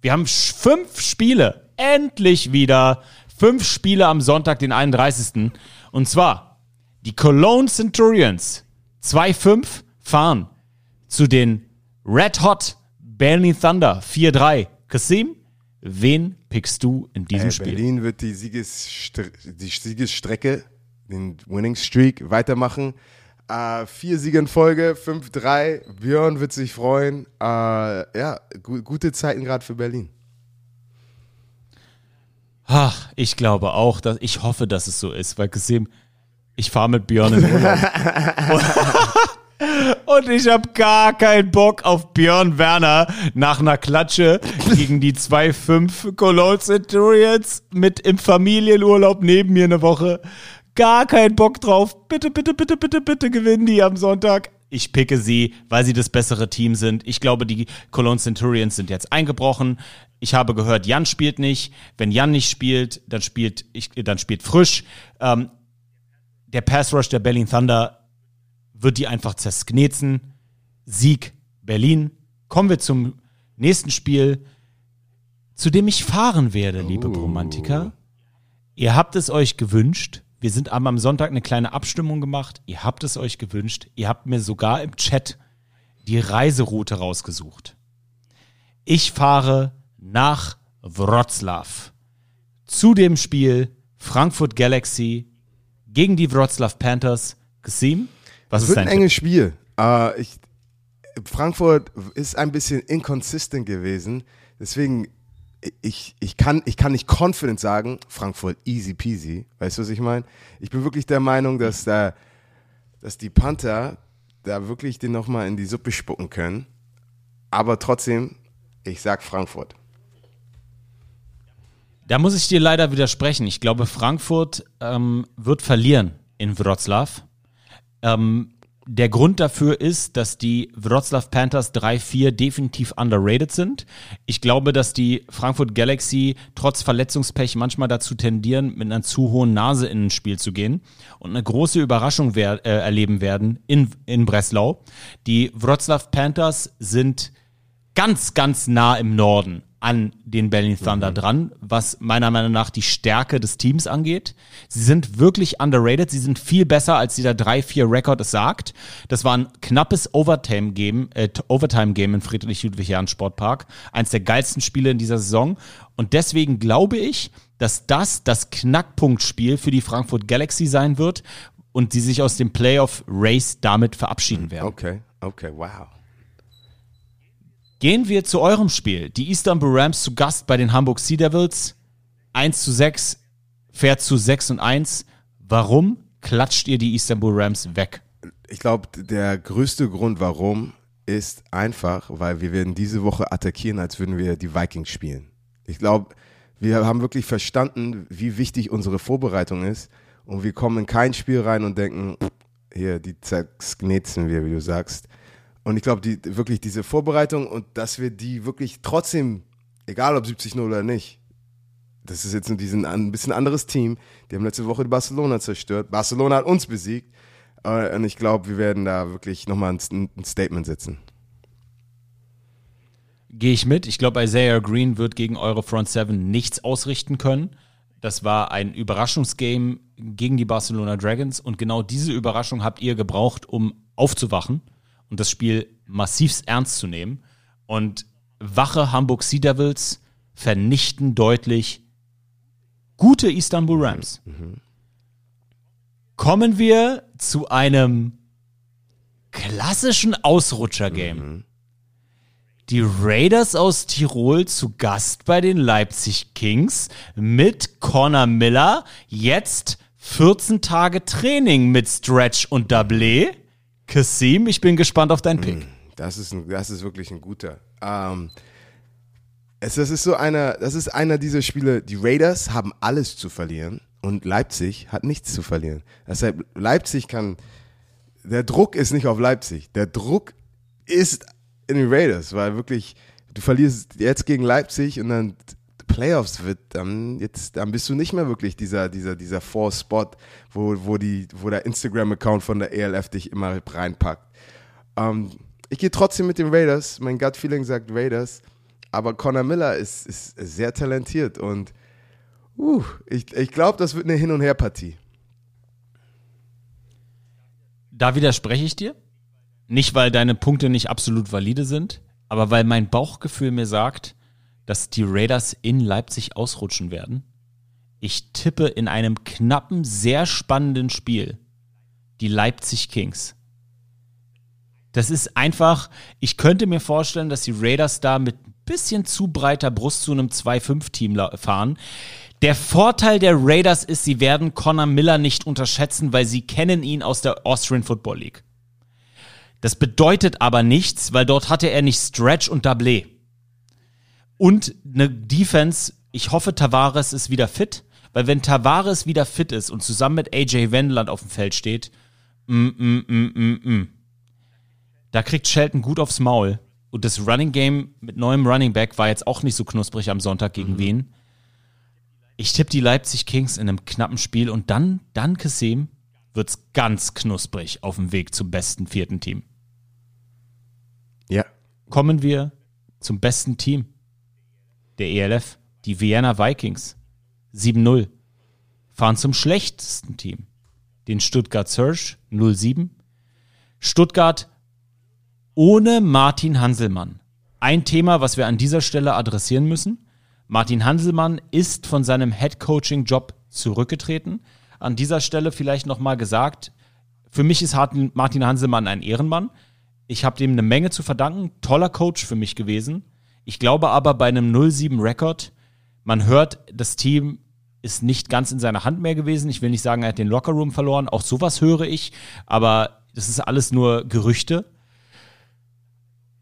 Wir haben fünf Spiele. Endlich wieder. Fünf Spiele am Sonntag, den 31. Und zwar die Cologne Centurions 2-5 fahren zu den Red Hot Berlin Thunder 4-3. Kasim, wen pickst du in diesem Ey, Spiel? Berlin wird die, Siegesstr die Siegesstrecke, den Winning Streak weitermachen. Äh, vier Siege in Folge, 5-3. Björn wird sich freuen. Äh, ja, gu gute Zeiten gerade für Berlin. Ach, ich glaube auch, dass ich hoffe, dass es so ist, weil Kasim, ich fahre mit Björn in Urlaub. [LAUGHS] [LAUGHS] Und ich habe gar keinen Bock auf Björn Werner nach einer Klatsche gegen die 2-5 Cologne Centurions mit im Familienurlaub neben mir eine Woche. Gar keinen Bock drauf. Bitte, bitte, bitte, bitte, bitte gewinnen die am Sonntag. Ich picke sie, weil sie das bessere Team sind. Ich glaube, die Cologne Centurions sind jetzt eingebrochen. Ich habe gehört, Jan spielt nicht. Wenn Jan nicht spielt, dann spielt, ich, dann spielt Frisch. Ähm, der Pass Rush der Berlin Thunder wird die einfach zersknetzen. Sieg Berlin. Kommen wir zum nächsten Spiel, zu dem ich fahren werde, liebe Oh. Romantiker. Ihr habt es euch gewünscht. Wir sind am Sonntag eine kleine Abstimmung gemacht. Ihr habt es euch gewünscht. Ihr habt mir sogar im Chat die Reiseroute rausgesucht. Ich fahre nach Wroclaw zu dem Spiel Frankfurt Galaxy gegen die Wroclaw Panthers. Kasim, was Es ist wird ein enges Spiel. Äh, ich, Frankfurt ist ein bisschen inconsistent gewesen. Deswegen, ich, ich, kann, ich kann nicht confident sagen, Frankfurt easy peasy. Weißt du, was ich meine? Ich bin wirklich der Meinung, dass, da, dass die Panther da wirklich den nochmal in die Suppe spucken können. Aber trotzdem, ich sag Frankfurt. Da muss ich dir leider widersprechen. Ich glaube, Frankfurt ähm, wird verlieren in Wroclaw. Ähm, der Grund dafür ist, dass die Wroclaw Panthers 3-4 definitiv underrated sind. Ich glaube, dass die Frankfurt Galaxy trotz Verletzungspech manchmal dazu tendieren, mit einer zu hohen Nase in ein Spiel zu gehen und eine große Überraschung wer äh, erleben werden in, in Breslau. Die Wroclaw Panthers sind ganz, ganz nah im Norden an den Berlin Thunder dran, was meiner Meinung nach die Stärke des Teams angeht. Sie sind wirklich underrated. Sie sind viel besser, als dieser 3-4-Rekord es sagt. Das war ein knappes Overtime-Game äh, Overtime-Game im Friedrich-Ludwig-Jahn-Sportpark. Eins der geilsten Spiele in dieser Saison. Und deswegen glaube ich, dass das das Knackpunktspiel für die Frankfurt Galaxy sein wird und sie sich aus dem Playoff-Race damit verabschieden werden. Okay, okay, wow. Gehen wir zu eurem Spiel. Die Istanbul Rams zu Gast bei den Hamburg Sea Devils. 1 zu 6, fährt zu 6 und 1. Warum klatscht ihr die Istanbul Rams weg? Ich glaube, der größte Grund, warum, ist einfach, weil wir werden diese Woche attackieren, als würden wir die Vikings spielen. Ich glaube, wir haben wirklich verstanden, wie wichtig unsere Vorbereitung ist und wir kommen in kein Spiel rein und denken, hier, die zerknetzen wir, wie du sagst. Und ich glaube, die, wirklich diese Vorbereitung und dass wir die wirklich trotzdem, egal ob 70-0 oder nicht, das ist jetzt ein bisschen anderes Team. Die haben letzte Woche Barcelona zerstört. Barcelona hat uns besiegt. Äh, Und ich glaube, wir werden da wirklich nochmal ein, Statement setzen. Gehe ich mit. Ich glaube, Isaiah Green wird gegen eure Front Seven nichts ausrichten können. Das war ein Überraschungsgame gegen die Barcelona Dragons und genau diese Überraschung habt ihr gebraucht, um aufzuwachen und das Spiel massivst ernst zu nehmen. Und wache Hamburg Sea Devils vernichten deutlich gute Istanbul Rams. Kommen wir zu einem klassischen Ausrutscher-Game. Die Raiders aus Tirol zu Gast bei den Leipzig Kings mit Connor Miller. Jetzt 14 Tage Training mit Stretch und Double. Kasim, ich bin gespannt auf deinen Pick. Das ist, ein, das ist wirklich ein guter. Ähm, es, das ist so einer, das ist einer dieser Spiele, die Raiders haben alles zu verlieren und Leipzig hat nichts zu verlieren. Deshalb, Leipzig kann, der Druck ist nicht auf Leipzig. Der Druck ist in den Raiders, weil wirklich, du verlierst jetzt gegen Leipzig und dann Playoffs wird, dann jetzt, dann bist du nicht mehr wirklich dieser, dieser, dieser Four-Spot, wo, wo die, wo der Instagram-Account von der ELF dich immer reinpackt. Ähm, ich gehe trotzdem mit den Raiders. Mein Gut-Feeling sagt Raiders. Aber Connor Miller ist, ist sehr talentiert und uh, ich, ich glaube, das wird eine Hin- und Her-Partie. Da widerspreche ich dir. Nicht, weil deine Punkte nicht absolut valide sind, aber weil mein Bauchgefühl mir sagt, dass die Raiders in Leipzig ausrutschen werden. Ich tippe in einem knappen, sehr spannenden Spiel die Leipzig Kings. Das ist einfach, ich könnte mir vorstellen, dass die Raiders da mit ein bisschen zu breiter Brust zu einem 2-5-Team la- fahren. Der Vorteil der Raiders ist, sie werden Connor Miller nicht unterschätzen, weil sie kennen ihn aus der Austrian Football League. Das bedeutet aber nichts, weil dort hatte er nicht Stretch und Double. Und eine Defense, ich hoffe, Tavares ist wieder fit, weil wenn Tavares wieder fit ist und zusammen mit AJ Wendland auf dem Feld steht, mm, mm, mm, mm, mm, Da kriegt Shelton gut aufs Maul. Und das Running Game mit neuem Running Back war jetzt auch nicht so knusprig am Sonntag gegen Mhm. wen. Ich tippe die Leipzig Kings in einem knappen Spiel und dann, dann Kasem, wird's ganz knusprig auf dem Weg zum besten vierten Team. Ja. Kommen wir zum besten Team der ELF, die Vienna Vikings. 7-0. Fahren zum schlechtesten Team, den Stuttgart Surge 0-7. Stuttgart ohne Martin Hanselmann. Ein Thema, was wir an dieser Stelle adressieren müssen. Martin Hanselmann ist von seinem Head-Coaching-Job zurückgetreten. An dieser Stelle vielleicht nochmal gesagt, für mich ist Martin Hanselmann ein Ehrenmann. Ich habe dem eine Menge zu verdanken. Toller Coach für mich gewesen. Ich glaube aber bei einem 0-7-Rekord, man hört, das Team ist nicht ganz in seiner Hand mehr gewesen. Ich will nicht sagen, er hat den Lockerroom verloren. Auch sowas höre ich. Aber das ist alles nur Gerüchte.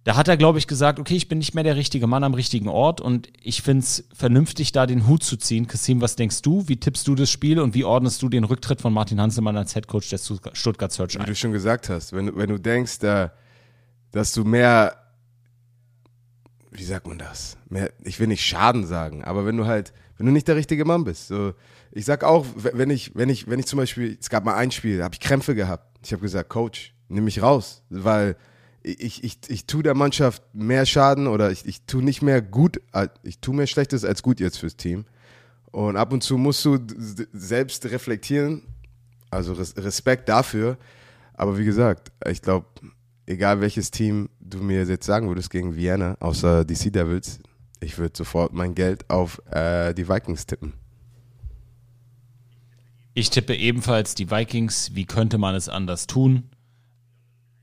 Da hat er, glaube ich, gesagt, okay, ich bin nicht mehr der richtige Mann am richtigen Ort und ich finde es vernünftig, da den Hut zu ziehen. Kassim, was denkst du? Wie tippst du das Spiel und wie ordnest du den Rücktritt von Martin Hanselmann als Headcoach des Stuttgart Search Wie ein? du schon gesagt hast, wenn, du- wenn du denkst, dass du mehr, wie sagt man das? Mehr, ich will nicht Schaden sagen, aber wenn du halt, wenn du nicht der richtige Mann bist. So, ich sag auch, wenn ich, wenn ich, wenn ich zum Beispiel, es gab mal ein Spiel, da habe ich Krämpfe gehabt. Ich habe gesagt, Coach, nimm mich raus, weil ich, ich, ich tue der Mannschaft mehr Schaden oder ich, ich tue nicht mehr gut, ich tue mehr Schlechtes als gut jetzt fürs Team. Und ab und zu musst du selbst reflektieren, also Res Respekt dafür. Aber wie gesagt, ich glaube, egal welches Team du mir jetzt sagen würdest gegen Vienna, außer die Sea Devils, ich würde sofort mein Geld auf äh, die Vikings tippen. Ich tippe ebenfalls die Vikings. Wie könnte man es anders tun?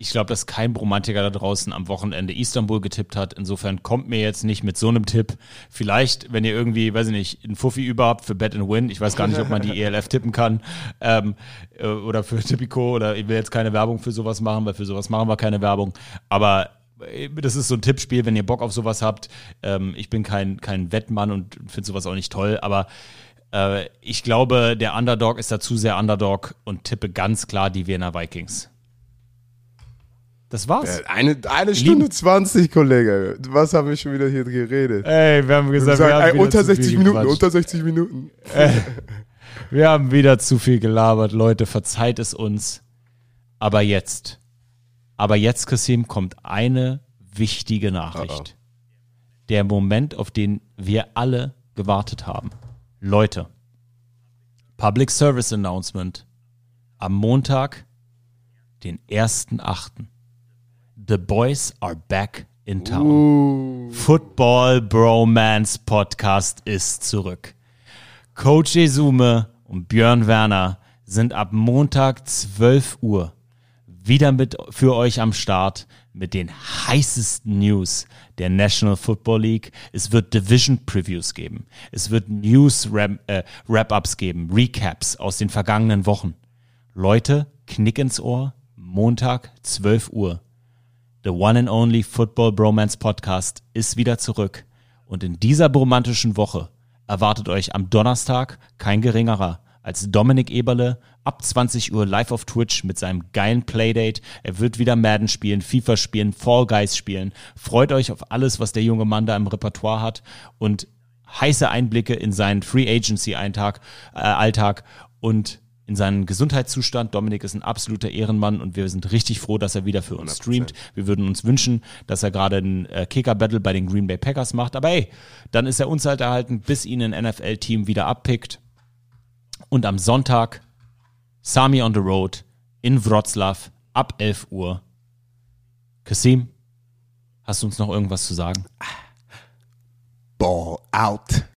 Ich glaube, dass kein Bromantiker da draußen am Wochenende Istanbul getippt hat. Insofern kommt mir jetzt nicht mit so einem Tipp. Vielleicht, wenn ihr irgendwie, weiß ich nicht, einen Fuffi über habt für Bet and Win. Ich weiß gar nicht, ob man die [LAUGHS] ELF tippen kann. Ähm, äh, oder für Tipico. Oder ich will jetzt keine Werbung für sowas machen, weil für sowas machen wir keine Werbung. Aber äh, das ist so ein Tippspiel, wenn ihr Bock auf sowas habt. Ähm, ich bin kein, kein Wettmann und finde sowas auch nicht toll. Aber äh, ich glaube, der Underdog ist da zu sehr Underdog und tippe ganz klar die Wiener Vikings. Das war's. Eine, eine Stunde 20, Kollege. Was haben wir schon wieder hier geredet? Ey, wir haben gesagt, wir, haben ey, unter zu viel 60 Minuten, gequatscht. unter 60 Minuten. Wir haben wieder zu viel gelabert, Leute. Verzeiht es uns. Aber jetzt, aber jetzt, Kassim, kommt eine wichtige Nachricht. Der Moment, auf den wir alle gewartet haben. Leute, Public Service Announcement am Montag, den 1.8. The Boys are back in town. Uh, Football Bromance Podcast ist zurück. Coach Esume und Björn Werner sind ab Montag 12 Uhr wieder mit für euch am Start mit den heißesten News der National Football League. Es wird Division Previews geben. Es wird News äh, Wrap-ups geben, Recaps aus den vergangenen Wochen. Leute, Knick ins Ohr, Montag 12 Uhr. The One and Only Football Bromance Podcast ist wieder zurück. Und in dieser bromantischen Woche erwartet euch am Donnerstag kein geringerer als Dominik Eberle ab 20 Uhr live auf Twitch mit seinem geilen Playdate. Er wird wieder Madden spielen, FIFA spielen, Fall Guys spielen. Freut euch auf alles, was der junge Mann da im Repertoire hat und heiße Einblicke in seinen Free Agency äh, Alltag und in seinen Gesundheitszustand. Dominik ist ein absoluter Ehrenmann und wir sind richtig froh, dass er wieder für uns 100%. streamt. Wir würden uns wünschen, dass er gerade ein äh, Kicker-Battle bei den Green Bay Packers macht. Aber hey, dann ist er uns halt erhalten, bis ihn ein NFL-Team wieder abpickt. Und am Sonntag Sami on the Road in Wroclaw ab 11 Uhr. Kasim, hast du uns noch irgendwas zu sagen? Ball out.